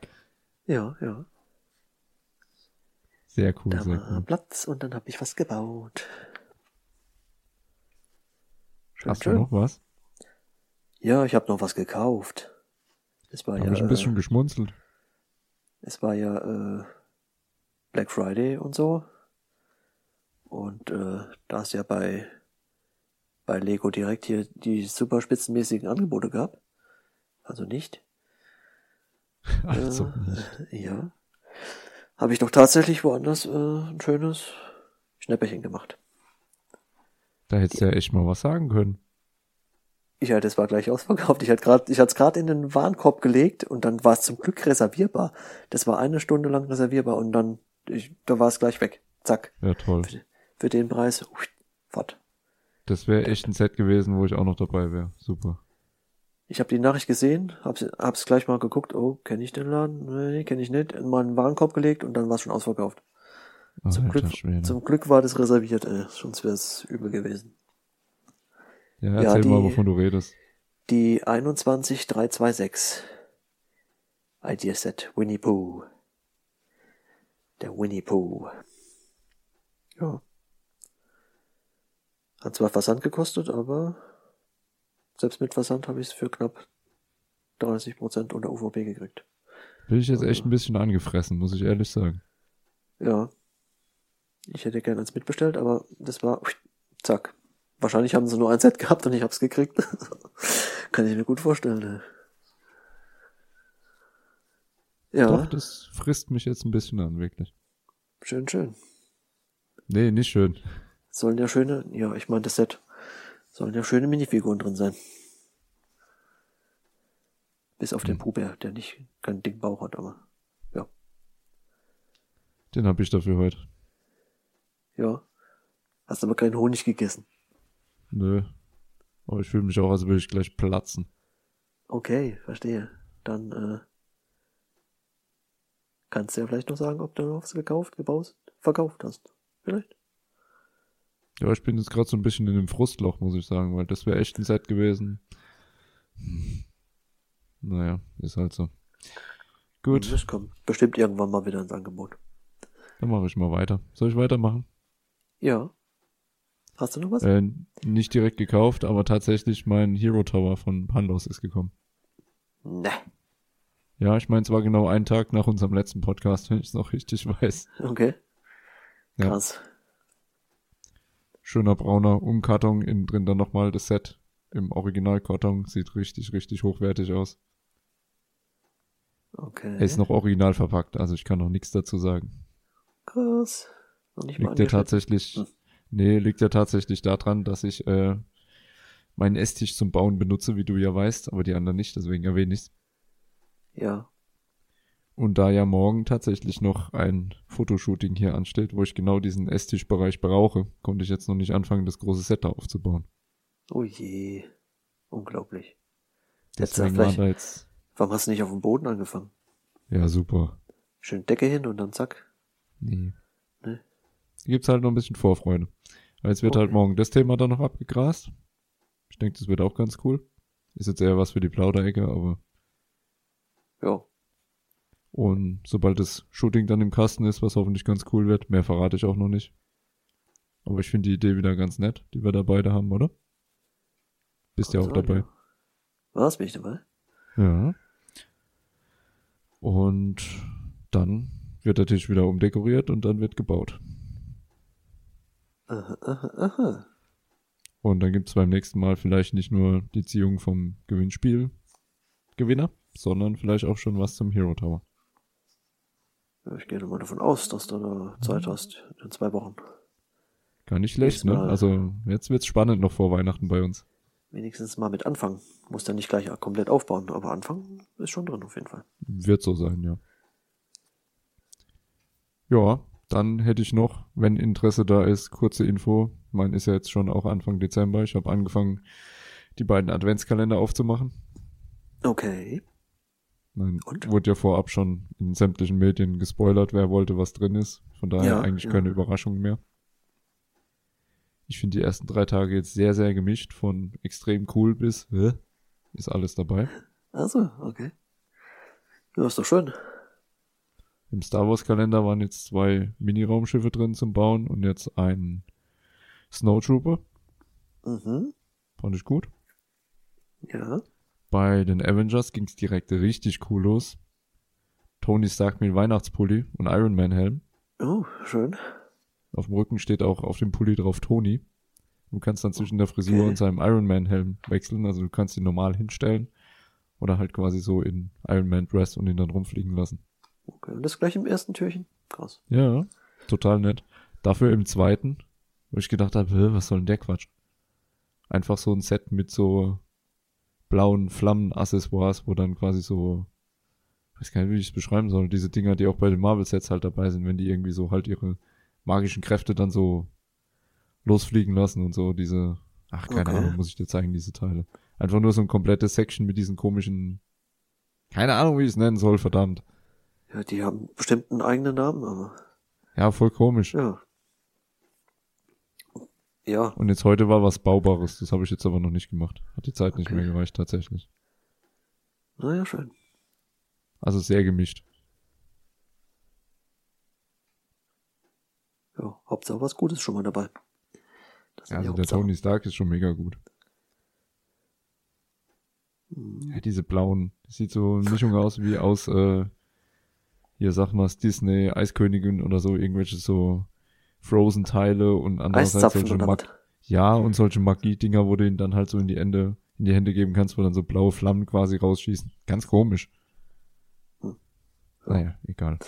Ja, ja. Sehr cool, Da sehr war cool. Platz und dann habe ich was gebaut. Schön, Hast du schön. noch was? Ja, ich habe noch was gekauft. Es war Habe ja, ich ein bisschen äh, geschmunzelt. es war ja äh, Black Friday und so. Und äh, da es ja bei bei Lego direkt hier die super spitzenmäßigen Angebote gab, also nicht, Also, äh, ja, habe ich doch tatsächlich woanders äh, ein schönes Schnäpperchen gemacht. da hättest du ja echt mal was sagen können. Ich hatte es war gleich ausverkauft. Ich hatte gerade, ich hatte es gerade in den Warenkorb gelegt und dann war es zum Glück reservierbar. Das war eine Stunde lang reservierbar und dann, ich, da war es gleich weg. Zack. Ja, toll. Für den Preis, fort. Das wäre echt ein Set gewesen, wo ich auch noch dabei wäre. Super. Ich habe die Nachricht gesehen, hab's, hab's gleich mal geguckt, oh, kenne ich den Laden? Nee, kenne ich nicht. In meinen Warenkorb gelegt und dann war es schon ausverkauft. Zum Alter Glück, zum Glück war das reserviert, ey. sonst wäre es übel gewesen. ja, ja, erzähl mal, die- wovon du redest. Die 21326. Idea Set Winnie Pooh. Der Winnie Pooh. Ja. Hat zwar Versand gekostet, aber selbst mit Versand habe ich es für knapp 30% unter UVP gekriegt. Bin ich jetzt echt ein bisschen angefressen, muss ich ehrlich sagen. Ja. Ich hätte gerne eins mitbestellt, aber das war Zack. Wahrscheinlich haben sie nur ein Set gehabt und ich hab's gekriegt. Kann ich mir gut vorstellen. Ne? Ja. Doch, das frisst mich jetzt ein bisschen an, wirklich. Schön, schön. Nee, nicht schön. Sollen ja schöne, ja, ich meine das Set. Sollen ja schöne Minifiguren drin sein. Bis auf den Puber, der nicht keinen dicken Bauch hat, aber ja. Den habe ich dafür heute. Ja. Hast aber keinen Honig gegessen. Nö. Aber ich fühle mich auch, als würde ich gleich platzen. Okay, verstehe. Dann äh, kannst du ja vielleicht noch sagen, ob du noch was gekauft, gebaut, verkauft hast. Vielleicht. Ja, ich bin jetzt gerade so ein bisschen in dem Frustloch, muss ich sagen, weil das wäre echt ein Set gewesen. Naja, ist halt so. Gut. Das kommt bestimmt irgendwann mal wieder ins Angebot. Dann mache ich mal weiter. Soll ich weitermachen? Ja. Hast du noch was? Äh, nicht direkt gekauft, aber tatsächlich mein Hero Tower von Pandos ist gekommen. Ne. Ja, ich meine, es war genau ein Tag nach unserem letzten Podcast, wenn ich es noch richtig weiß. Okay. Ja. Krass. Schöner brauner Umkarton, innen drin dann nochmal das Set im Originalkarton. Sieht richtig, richtig hochwertig aus. Okay. Er ist noch original verpackt, also ich kann noch nichts dazu sagen. Krass. Liegt ja tatsächlich, Hm. nee, liegt ja tatsächlich daran, dass ich äh, meinen Esstisch zum Bauen benutze, wie du ja weißt, aber die anderen nicht, deswegen erwähne ich's. Ja. Und da ja morgen tatsächlich noch ein Fotoshooting hier ansteht, wo ich genau diesen Esstischbereich brauche, konnte ich jetzt noch nicht anfangen, das große Set da aufzubauen. Oh je. Unglaublich. Deswegen war da jetzt, warum hast du nicht auf dem Boden angefangen? ja super. Schön Decke hin und dann zack. Nee. Nee. Gibt's halt noch ein bisschen Vorfreude. Jetzt wird Okay. halt morgen das Thema dann noch abgegrast. Ich denke, das wird auch ganz cool. Ist jetzt eher was für die Plauderecke, aber Ja. Und sobald das Shooting dann im Kasten ist, was hoffentlich ganz cool wird, mehr verrate ich auch noch nicht. Aber ich finde die Idee wieder ganz nett, die wir da beide haben, oder? Bist ja auch dabei. ja. Was bin ich dabei? Ja. Und dann wird der Tisch wieder umdekoriert und dann wird gebaut. Aha, aha, aha. Und dann gibt's beim nächsten Mal vielleicht nicht nur die Ziehung vom Gewinnspiel-Gewinner, sondern vielleicht auch schon was zum Hero Tower. Ja, ich gehe mal davon aus, dass du da Zeit hast in zwei Wochen. Gar nicht schlecht, ne? Also jetzt wird's spannend noch vor Weihnachten bei uns. Wenigstens mal mit anfangen. Muss dann nicht gleich komplett aufbauen, aber anfangen ist schon drin auf jeden Fall. Wird so sein, ja. Ja, dann hätte ich noch, wenn Interesse da ist, kurze Info. Mein ist ja jetzt schon auch Anfang Dezember. Ich habe angefangen, die beiden Adventskalender aufzumachen. Okay. Dann Und? wurde ja vorab schon in sämtlichen Medien gespoilert, wer wollte, was drin ist. Von daher Ja, eigentlich ja. keine Überraschung mehr. Ich finde die ersten drei Tage jetzt sehr, sehr gemischt. Von extrem cool bis hä? ist alles dabei. Also, okay. Ja, ist doch schön. Im Star Wars Kalender waren jetzt zwei Mini-Raumschiffe drin zum Bauen und jetzt ein Snowtrooper. Mhm. Fand ich gut. Ja. Bei den Avengers ging es direkt richtig cool los. Tony Stark mit Weihnachtspulli und Iron Man Helm. Oh, schön. Auf dem Rücken steht auch auf dem Pulli drauf Tony. Du kannst dann zwischen der Frisur Okay. und seinem Iron Man Helm wechseln. Also du kannst ihn normal hinstellen oder halt quasi so in Iron Man Dress und ihn dann rumfliegen lassen. Okay. Und das gleich im ersten Türchen? Krass. Ja, total nett. Dafür im zweiten, wo ich gedacht habe, was soll denn der Quatsch? Einfach so ein Set mit so blauen Flammen-Accessoires, wo dann quasi so, ich weiß gar nicht, wie ich es beschreiben soll, diese Dinger, die auch bei den Marvel-Sets halt dabei sind, wenn die irgendwie so halt ihre magischen Kräfte dann so losfliegen lassen und so, diese, ach, keine Okay. Ahnung, muss ich dir zeigen, diese Teile. Einfach nur so ein komplettes Section mit diesen komischen, keine Ahnung, wie ich es nennen soll, verdammt. Ja, die haben bestimmt einen eigenen Namen, aber Ja, voll komisch. ja. Ja, Und jetzt heute war was Baubares. Das habe ich jetzt aber noch nicht gemacht. Hat die Zeit nicht Okay. mehr gereicht, tatsächlich. naja, schön. Also sehr gemischt. Ja, Hauptsache was Gutes schon mal dabei. Das Ja, also der. Tony Stark ist schon mega gut. Mhm. Ja, diese blauen, das sieht so eine Mischung aus wie aus, äh, hier sag mal, Disney, Eiskönigin oder so, irgendwelche so Frozen-Teile und andererseits solche Mag? Ja, und solche Magie-Dinger, wo du ihn dann halt so in die Hände, in die Hände geben kannst, wo dann so blaue Flammen quasi rausschießen. Ganz komisch. Hm. Naja, egal.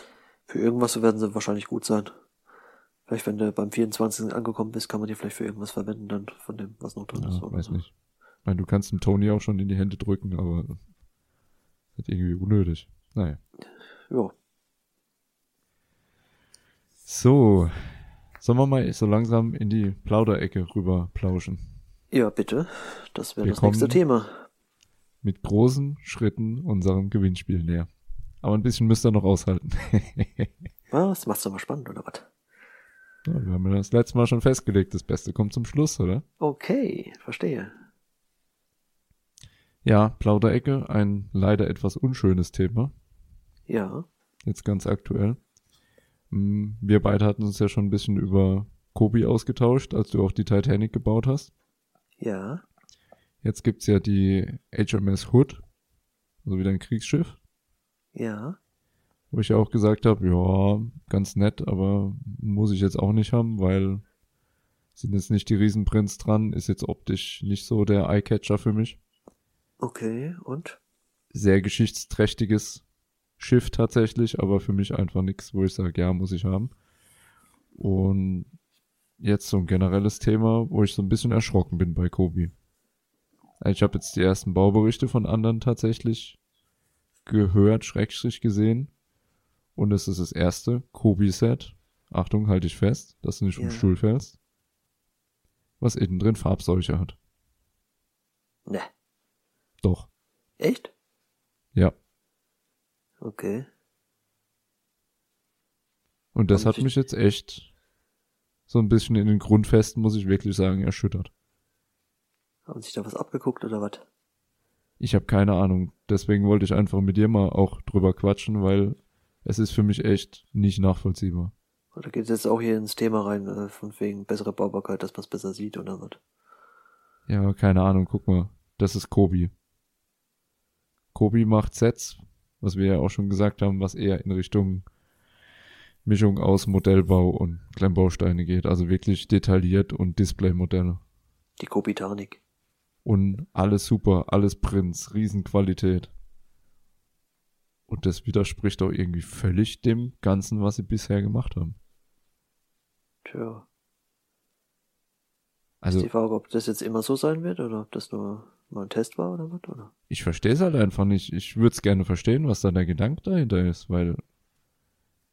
Für irgendwas werden sie wahrscheinlich gut sein. Vielleicht, wenn du beim 24. angekommen bist, kann man die vielleicht für irgendwas verwenden, dann von dem, was noch drin Ja, ist. oder weiß so. nicht. Ich meine, du kannst dem Tony auch schon in die Hände drücken, aber das ist irgendwie unnötig. Naja. Ja, So. Sollen wir mal so langsam in die Plauderecke rüber plauschen? ja, bitte. Das wäre das nächste Thema. Mit großen Schritten unserem Gewinnspiel näher. Aber ein bisschen müsst ihr noch aushalten. Was? Macht's doch mal spannend, oder was? ja, wir haben ja das letzte Mal schon festgelegt, das Beste kommt zum Schluss, oder? Okay, verstehe. Ja, Plauderecke, ein leider etwas unschönes Thema. Ja, Jetzt ganz aktuell. Mm, Wir beide hatten uns ja schon ein bisschen über Kobi ausgetauscht, als du auch die Titanic gebaut hast. ja, Jetzt gibt's ja die HMS Hood, also wieder ein Kriegsschiff, ja, wo ich ja auch gesagt habe, ja, ganz nett, aber muss ich jetzt auch nicht haben, weil sind jetzt nicht die Riesenprinz dran, ist jetzt optisch nicht so der Eyecatcher für mich. okay, und? Sehr geschichtsträchtiges Schiff tatsächlich, aber für mich einfach nichts, wo ich sage, ja, muss ich haben. Und jetzt so ein generelles Thema, wo ich so ein bisschen erschrocken bin bei Kobi. Ich habe jetzt die ersten Bauberichte von anderen tatsächlich gehört, schrägstrich gesehen. Und es ist das erste Kobi-Set. Achtung, halte ich fest, dass du nicht vom Ja. Stuhl fällst. Was innen drin Farbseuche hat. Ne. Doch. Echt? Ja. Okay. Und das Und hat ich- mich jetzt echt so ein bisschen in den Grundfesten, muss ich wirklich sagen, erschüttert. Haben sich da was abgeguckt, oder was? Ich habe keine Ahnung. Deswegen wollte ich einfach mit dir mal auch drüber quatschen, weil es ist für mich echt nicht nachvollziehbar. Oder geht es jetzt auch hier ins Thema rein, äh, von wegen bessere Baubarkeit, dass man es besser sieht, oder was? Ja, keine Ahnung. Guck mal. Das ist Kobi. Kobi macht Sets, was wir ja auch schon gesagt haben, was eher in Richtung Mischung aus Modellbau und Klemmbausteine geht. Also wirklich detailliert und Displaymodelle. Die Kopitanik. Und alles super, alles Prinz, Riesenqualität. Und das widerspricht auch irgendwie völlig dem Ganzen, was sie bisher gemacht haben. Tja. Also ist die Frage, ob das jetzt immer so sein wird, oder ob das nur mal ein Test war, oder was, oder? ich verstehe es halt einfach nicht. Ich würde es gerne verstehen, was da der Gedanke dahinter ist, weil,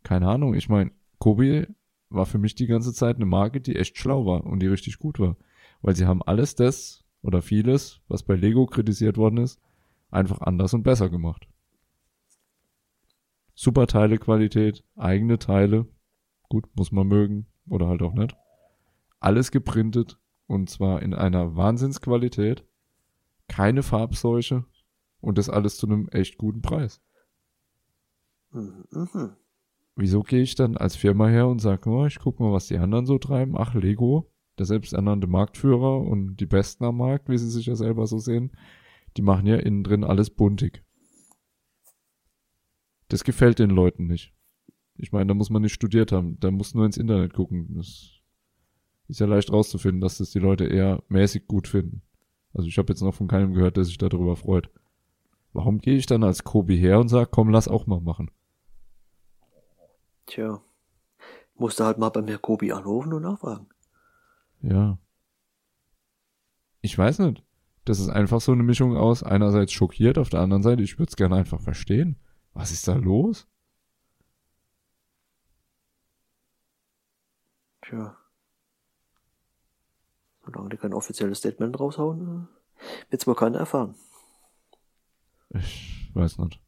keine Ahnung, ich meine, Kobi war für mich die ganze Zeit eine Marke, die echt schlau war und die richtig gut war. Weil sie haben alles das oder vieles, was bei Lego kritisiert worden ist, einfach anders und besser gemacht. Super Teilequalität, eigene Teile, gut, muss man mögen oder halt auch nicht. Alles geprintet und zwar in einer Wahnsinnsqualität, keine Farbseuche und das alles zu einem echt guten Preis. Mhm. Wieso gehe ich dann als Firma her und sage, oh, ich guck mal, was die anderen so treiben? Ach, Lego, der selbsternannte Marktführer und die Besten am Markt, wie sie sich ja selber so sehen, die machen ja innen drin alles buntig. Das gefällt den Leuten nicht. Ich meine, da muss man nicht studiert haben, da muss nur ins Internet gucken. Das ist ja leicht rauszufinden, dass das die Leute eher mäßig gut finden. Also ich habe jetzt noch von keinem gehört, der sich darüber freut. Warum gehe ich dann als Kobi her und sage, komm, lass auch mal machen? Tja. Musste halt mal bei mir Kobi anrufen und nachfragen. Ja. Ich weiß nicht. Das ist einfach so eine Mischung aus, einerseits schockiert, auf der anderen Seite, ich würde es gerne einfach verstehen. Was ist da los? Tja. Solange die kein offizielles Statement raushauen, äh, wird's wohl keiner erfahren. Ich weiß nicht.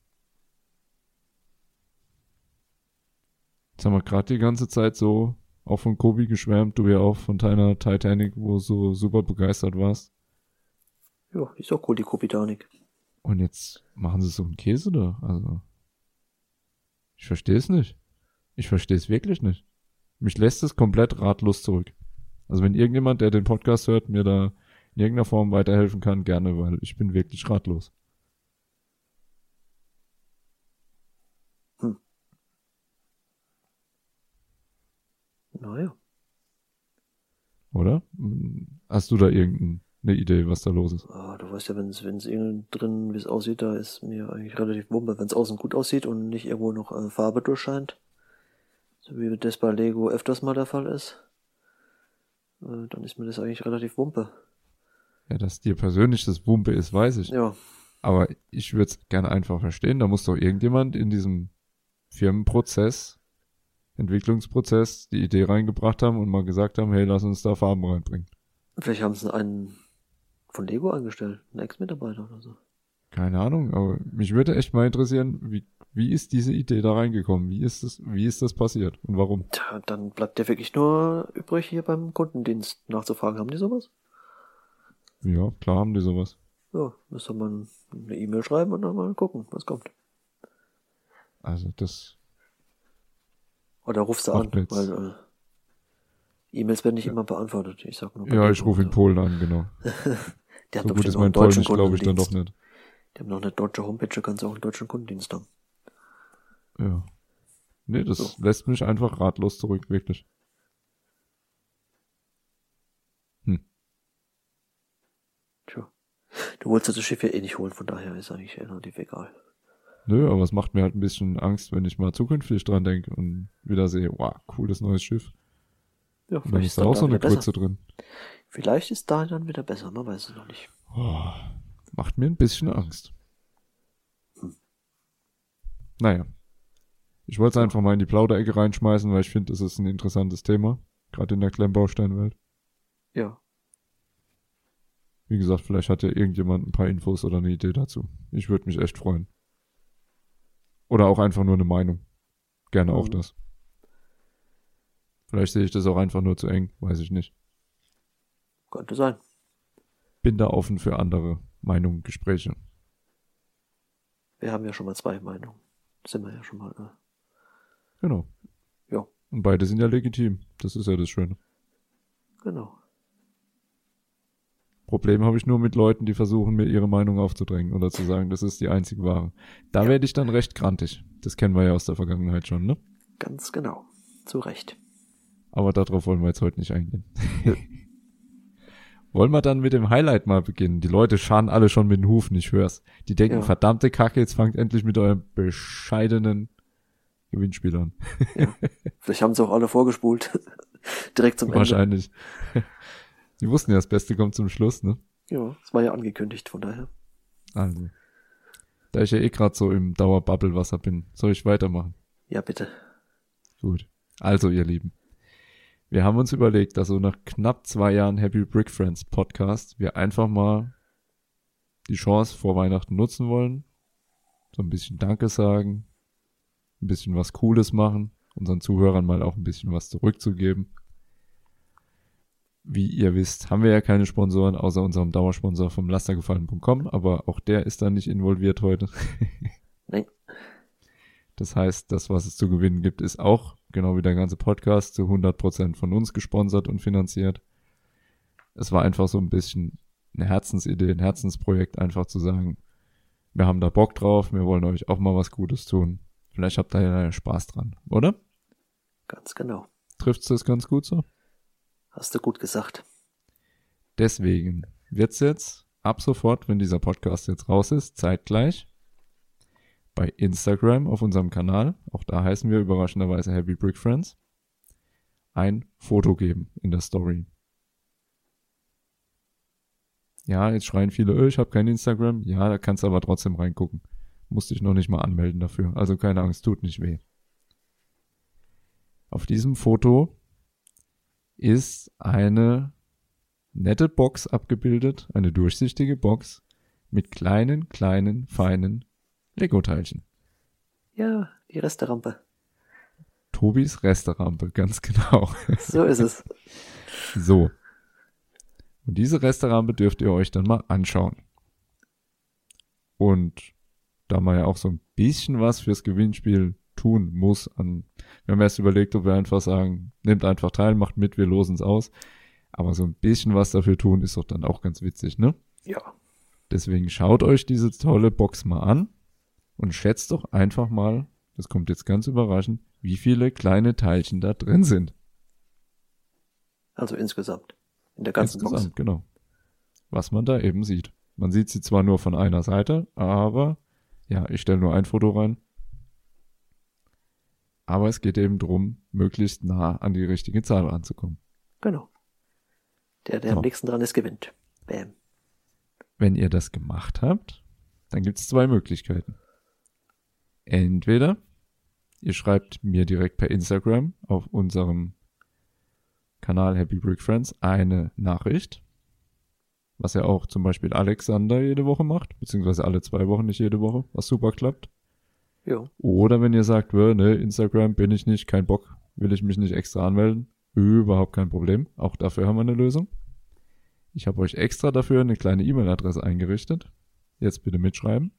Jetzt haben wir gerade die ganze Zeit so auch von Kobi geschwärmt, du ja auch von deiner Titanic, wo du so super begeistert warst. Ja, ist doch cool, die Kopitanik. Und jetzt machen sie so einen Käse da. Also. Ich verstehe es nicht. Ich verstehe es wirklich nicht. Mich lässt es komplett ratlos zurück. Also wenn irgendjemand, der den Podcast hört, mir da in irgendeiner Form weiterhelfen kann, gerne, weil ich bin wirklich ratlos. Naja. Oder? Hm, Hast du da irgendeine Idee, was da los ist? Ah, du weißt ja, wenn es wenn es innen drin, wie es aussieht, da ist mir eigentlich relativ wumpe, wenn es außen gut aussieht und nicht irgendwo noch äh, Farbe durchscheint. So wie das bei Lego öfters mal der Fall ist. Äh, dann ist mir das eigentlich relativ wumpe. Ja, dass dir persönlich das Wumpe ist, weiß ich. Ja, Aber ich würde es gerne einfach verstehen. Da muss doch irgendjemand in diesem Firmenprozess, Entwicklungsprozess, die Idee reingebracht haben und mal gesagt haben, hey, lass uns da Farben reinbringen. vielleicht haben sie einen von Lego angestellt, einen Ex-Mitarbeiter oder so. Keine Ahnung, aber mich würde echt mal interessieren, wie, wie ist diese Idee da reingekommen? Wie ist das, wie ist das passiert und warum? Tja, dann bleibt ja wirklich nur übrig, hier beim Kundendienst nachzufragen. Haben die sowas? Ja, klar haben die sowas. Ja, müsste man eine E-Mail schreiben und dann mal gucken, was kommt. Also das, Oder rufst du an, nichts. weil äh, E-Mails werden nicht immer beantwortet. Ich sag nur. ja, ich rufe in. Polen an, genau. Die haben So doch gut ist mein deutschen Polnisch, glaube ich, dann doch nicht. Die haben noch eine deutsche Homepage, da kannst du auch einen deutschen Kundendienst haben. Ja. Nee, das So. lässt mich einfach ratlos zurück, wirklich. Tja. Du wolltest das Schiff ja eh nicht holen, von daher ist eigentlich relativ egal. Nö, aber es macht mir halt ein bisschen Angst, wenn ich mal zukünftig dran denke und wieder sehe, wow, cooles neues Schiff. Ja, vielleicht ist da auch so eine. Grütze drin. Vielleicht ist da dann wieder besser, man weiß es noch nicht. Oh, macht mir ein bisschen Angst. Hm. Naja. Ich wollte es einfach mal in die Plauderecke reinschmeißen, weil ich finde, das ist ein interessantes Thema. Gerade in der Klemmbausteinwelt. Ja, Wie gesagt, vielleicht hat ja irgendjemand ein paar Infos oder eine Idee dazu. Ich würde mich echt freuen. Oder auch einfach nur eine Meinung. Gerne auch Mhm. das. Vielleicht sehe ich das auch einfach nur zu eng, weiß ich nicht. könnte sein. Bin da offen für andere Meinungen, Gespräche. Wir haben ja schon mal zwei Meinungen. Sind wir ja schon mal. Äh, Genau. Ja. Und beide sind ja legitim. Das ist ja das Schöne. genau. Problem habe ich nur mit Leuten, die versuchen, mir ihre Meinung aufzudrängen oder zu sagen, das ist die einzige Wahre. Da Ja. werde ich dann recht grantig. Das kennen wir ja aus der Vergangenheit schon, ne? Ganz genau. Zu Recht. Aber darauf wollen wir jetzt heute nicht eingehen. Wollen wir dann mit dem Highlight mal beginnen? Die Leute scharen alle schon mit den Hufen, ich hör's. Die denken, Ja. verdammte Kacke, jetzt fangt endlich mit eurem bescheidenen Gewinnspiel an. Vielleicht haben sie auch alle vorgespult. Direkt zum Ende. Wahrscheinlich. Die wussten ja, das Beste kommt zum Schluss, ne? Ja, es war ja angekündigt, von daher. Also. Da ich ja eh gerade so im Dauerbubblewasser bin, soll ich weitermachen? Ja, bitte. Gut. Also, ihr Lieben. Wir haben uns überlegt, dass so nach knapp zwei Jahren Happy Brick Friends Podcast wir einfach mal die Chance vor Weihnachten nutzen wollen, so ein bisschen Danke sagen, ein bisschen was Cooles machen, unseren Zuhörern mal auch ein bisschen was zurückzugeben. Wie ihr wisst, haben wir ja keine Sponsoren, außer unserem Dauersponsor vom Lastergefallen.com, aber auch der ist da nicht involviert heute. Nein. Das heißt, das, was es zu gewinnen gibt, ist auch, genau wie der ganze Podcast, zu 100% von uns gesponsert und finanziert. Es war einfach so ein bisschen eine Herzensidee, ein Herzensprojekt, einfach zu sagen, wir haben da Bock drauf, wir wollen euch auch mal was Gutes tun. Vielleicht habt ihr ja Spaß dran, oder? Ganz genau. Trifft's das ganz gut so? Hast du gut gesagt. Deswegen wird's jetzt ab sofort, wenn dieser Podcast jetzt raus ist, zeitgleich bei Instagram auf unserem Kanal, auch da heißen wir überraschenderweise Happy Brick Friends, ein Foto geben in der Story. Ja, jetzt schreien viele, öh, ich habe kein Instagram. Ja, da kannst du aber trotzdem reingucken. Musste ich noch nicht mal anmelden dafür. Also keine Angst, tut nicht weh. Auf diesem Foto ist eine nette Box abgebildet, eine durchsichtige Box mit kleinen, kleinen, feinen Lego-Teilchen. Ja, die Resterampe. Tobis Resterampe, ganz genau. So ist es. So. Und diese Resterampe dürft ihr euch dann mal anschauen. Und da man ja auch so ein bisschen was fürs Gewinnspiel tun muss, an, wir haben erst überlegt, ob wir einfach sagen, nehmt einfach teil, macht mit, wir losen es aus. Aber so ein bisschen was dafür tun, ist doch dann auch ganz witzig, ne? Ja. Deswegen schaut euch diese tolle Box mal an und schätzt doch einfach mal, das kommt jetzt ganz überraschend, wie viele kleine Teilchen da drin sind. Also insgesamt. In der ganzen Insgesamt, Box. genau. Was man da eben sieht. Man sieht sie zwar nur von einer Seite, aber ja, ich stelle nur ein Foto rein. Aber es geht eben drum, möglichst nah an die richtige Zahl ranzukommen. Genau. Der, der So. am nächsten dran ist, gewinnt. Bam. Wenn ihr das gemacht habt, dann gibt es zwei Möglichkeiten. Entweder ihr schreibt mir direkt per Instagram auf unserem Kanal Happy Brick Friends eine Nachricht, was ja auch zum Beispiel Alexander jede Woche macht, beziehungsweise alle zwei Wochen, nicht jede Woche, was super klappt. Jo. Oder wenn ihr sagt, "Wö, ne, Instagram bin ich nicht, kein Bock, will ich mich nicht extra anmelden, überhaupt kein Problem. Auch dafür haben wir eine Lösung. Ich habe euch extra dafür eine kleine E-Mail-Adresse eingerichtet. Jetzt bitte mitschreiben.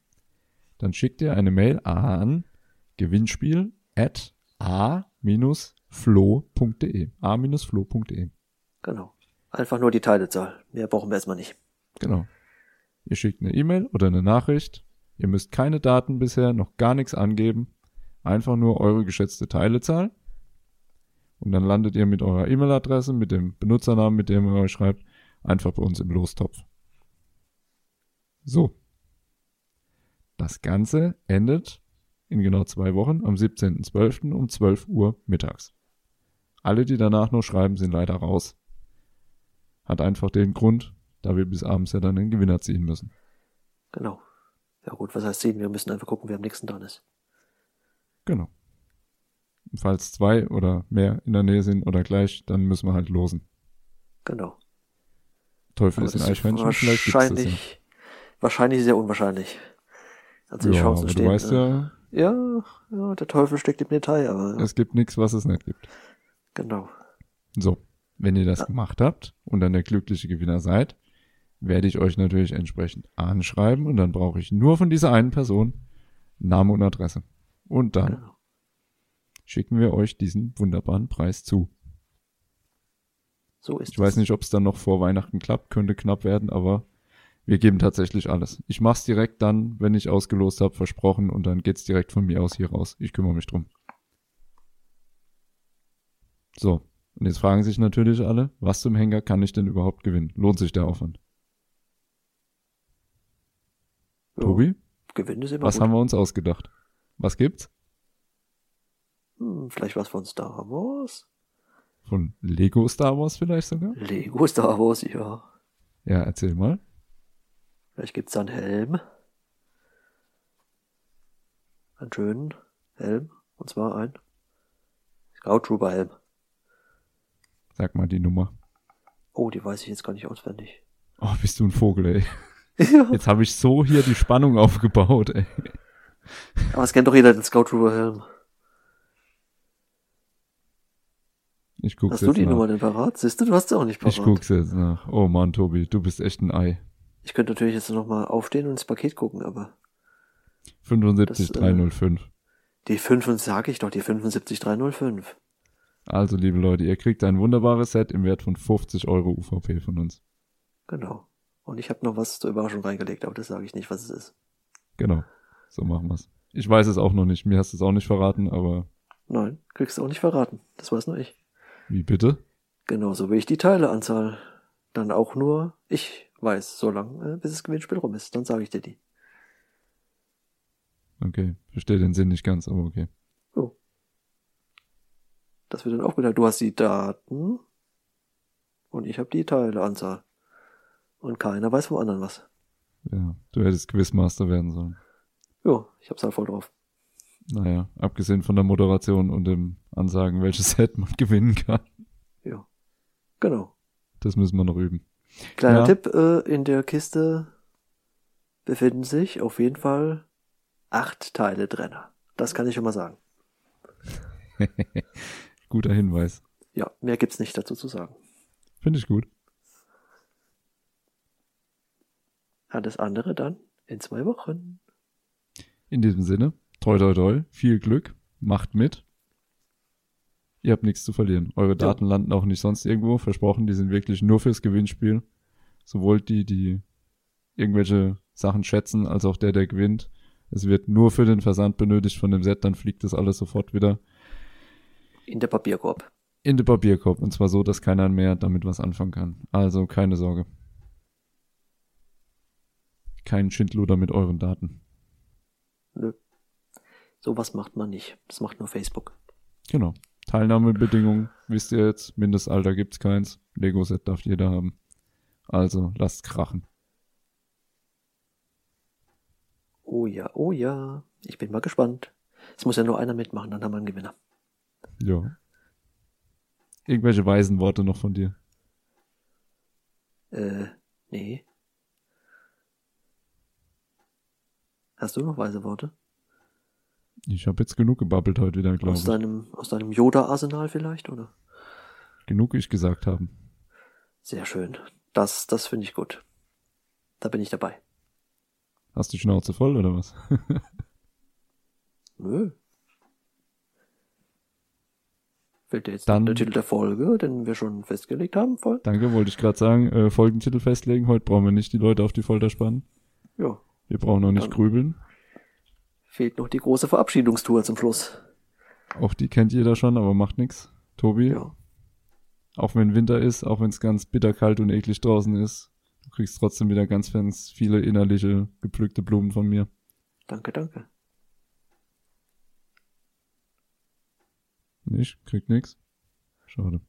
Dann schickt ihr eine Mail an gewinnspiel at a-flo.de. a-flo.de. Genau. Einfach nur die Teilezahl. Mehr brauchen wir erstmal nicht. Genau. Ihr schickt eine E-Mail oder eine Nachricht. Ihr müsst keine Daten bisher, noch gar nichts angeben. Einfach nur eure geschätzte Teilezahl. Und dann landet ihr mit eurer E-Mail-Adresse, mit dem Benutzernamen, mit dem ihr euch schreibt, einfach bei uns im Lostopf. So. Das Ganze endet in genau zwei Wochen am 17.12. um 12 Uhr mittags. Alle, die danach noch schreiben, sind leider raus. Hat einfach den Grund, da wir bis abends ja dann den Gewinner ziehen müssen. Genau. Ja gut, was heißt sehen? Wir müssen einfach gucken, wer am nächsten dran ist. Genau. Falls zwei oder mehr in der Nähe sind oder gleich, dann müssen wir halt losen. Genau. Teufel ist ein das Eichhörnchen, vielleicht gibt's das ja. wahrscheinlich, wahrscheinlich sehr unwahrscheinlich. Also die Ja, Chancen stehen. du weißt äh, ja, ja, ja, der Teufel steckt im Detail, aber es gibt nichts, was es nicht gibt. genau. So, wenn ihr das Ja. gemacht habt und dann der glückliche Gewinner seid, werde ich euch natürlich entsprechend anschreiben und dann brauche ich nur von dieser einen Person Name und Adresse. Und dann genau. schicken wir euch diesen wunderbaren Preis zu. So ist Ich weiß nicht, ob es dann noch vor Weihnachten klappt, könnte knapp werden, aber wir geben tatsächlich alles. Ich mach's direkt dann, wenn ich ausgelost habe, versprochen, und dann geht's direkt von mir aus hier raus. Ich kümmere mich drum. So, und jetzt fragen sich natürlich alle, was zum Henker kann ich denn überhaupt gewinnen? Lohnt sich der Aufwand? Ja, Tobi, Gewinn ist immer was gut. haben wir uns ausgedacht? Was gibt's? Hm, vielleicht was von Star Wars? Von Lego Star Wars vielleicht sogar? Lego Star Wars, ja. Ja, erzähl mal. Vielleicht gibt's da einen Helm. Einen schönen Helm. Und zwar ein Scout Trooper Helm. Sag mal die Nummer. Oh, die weiß ich jetzt gar nicht auswendig. Oh, bist du ein Vogel, ey. Jetzt habe ich so hier die Spannung aufgebaut, ey. Aber es kennt doch jeder den Scout Trooper Helm. Ich guck's Hast du jetzt die nach. Nummer denn parat? Siehst du, du hast sie auch nicht parat. Ich guck's jetzt nach. Oh Mann, Tobi, du bist echt ein Ei. Ich könnte natürlich jetzt noch mal aufstehen und ins Paket gucken, aber 75305. die 5 sag ich doch, die 75305. Also, liebe Leute, ihr kriegt ein wunderbares Set im Wert von 50 Euro UVP von uns. Genau. Und ich habe noch was zur Überraschung reingelegt, aber das sage ich nicht, was es ist. Genau. So machen wir's. Ich weiß es auch noch nicht. Mir hast du es auch nicht verraten, aber Nein, kriegst du auch nicht verraten. Das weiß nur ich. wie bitte? Genauso wie ich die Teileanzahl dann auch nur ich weiß, solange äh, bis das Gewinnspiel rum ist. Dann sage ich dir die. Okay. Verstehe den Sinn nicht ganz, aber okay. Das wird dann auch wieder. Du hast die Daten und ich habe die Teileanzahl. Und keiner weiß vom anderen was. Ja, du hättest Quizmaster werden sollen. Jo, ich hab's halt voll drauf. Naja, abgesehen von der Moderation und dem Ansagen, welches Set man gewinnen kann. Ja. Genau. Das müssen wir noch üben. Kleiner Ja. Tipp, äh, in der Kiste befinden sich auf jeden Fall acht Teile drin. Das kann ich schon mal sagen. Guter Hinweis. Ja, mehr gibt's nicht dazu zu sagen. Finde ich gut. Alles andere dann in zwei Wochen. In diesem Sinne, toi toi toi, viel Glück, macht mit. Ihr habt nichts zu verlieren. Eure Daten landen auch nicht sonst irgendwo. Versprochen, die sind wirklich nur fürs Gewinnspiel. Sowohl die, die irgendwelche Sachen schätzen, als auch der, der gewinnt. Es wird nur für den Versand benötigt von dem Set, dann fliegt das alles sofort wieder. In der Papierkorb. in den Papierkorb. Und zwar so, dass keiner mehr damit was anfangen kann. Also keine Sorge. Kein Schindluder mit euren Daten. Nö. Sowas macht man nicht. Das macht nur Facebook. Genau. Teilnahmebedingungen, wisst ihr jetzt, Mindestalter gibt's keins. Lego-Set darf jeder haben. Also lasst krachen. Oh ja, oh ja. Ich bin mal gespannt. Es muss ja nur einer mitmachen, dann haben wir einen Gewinner. Ja. Irgendwelche weisen Worte noch von dir? Äh, nee. Hast du noch weise Worte? Ich habe jetzt genug gebabbelt heute wieder, glaube Aus ich. deinem, aus deinem Yoda-Arsenal vielleicht, oder? Genug ich gesagt haben. Sehr schön. Das, das finde ich gut. Da bin ich dabei. Hast du die Schnauze voll oder was? Nö. Fällt dir jetzt Dann- der Titel der Folge, den wir schon festgelegt haben, voll? Danke, wollte ich gerade sagen. Äh, Folgentitel festlegen. Heute brauchen wir nicht die Leute auf die Folter spannen. Ja. Wir brauchen auch nicht Dann- grübeln. Fehlt noch die große Verabschiedungstour zum Schluss. Auch die kennt jeder schon, aber macht nix. Tobi, Ja. auch wenn Winter ist, auch wenn es ganz bitterkalt und eklig draußen ist, du kriegst trotzdem wieder ganz, ganz viele innerliche gepflückte Blumen von mir. Danke, danke. Nicht? Krieg nix? Schade.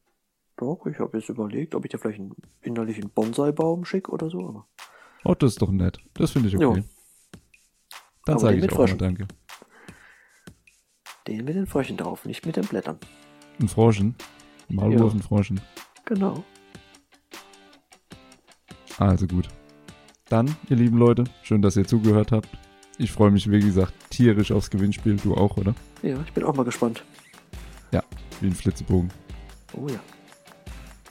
Doch, ich habe jetzt überlegt, ob ich dir vielleicht einen innerlichen Bonsai-Baum schicke oder so, aber. Oh, das ist doch nett. Das finde ich okay. Jo. Dann sage ich auch mal Fröschen. danke. Den mit den Fröchen drauf, nicht mit den Blättern. Ein Froschen. Maulwurf, ein Froschen. Genau. Also gut. Dann, ihr lieben Leute, schön, dass ihr zugehört habt. Ich freue mich, wie gesagt, tierisch aufs Gewinnspiel. Du auch, oder? Ja, ich bin auch mal gespannt. Wie ein Flitzebogen. Oh ja.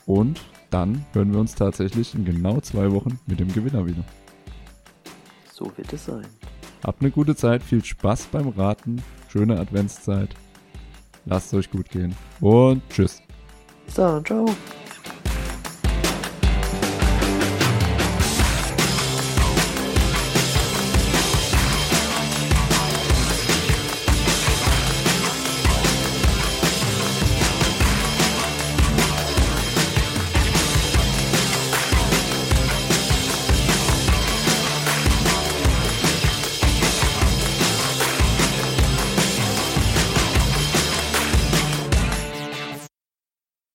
Und dann hören wir uns tatsächlich in genau zwei Wochen mit dem Gewinner wieder. So wird es sein. Habt eine gute Zeit, viel Spaß beim Raten, schöne Adventszeit. Lasst es euch gut gehen und tschüss. Bis dann, ciao.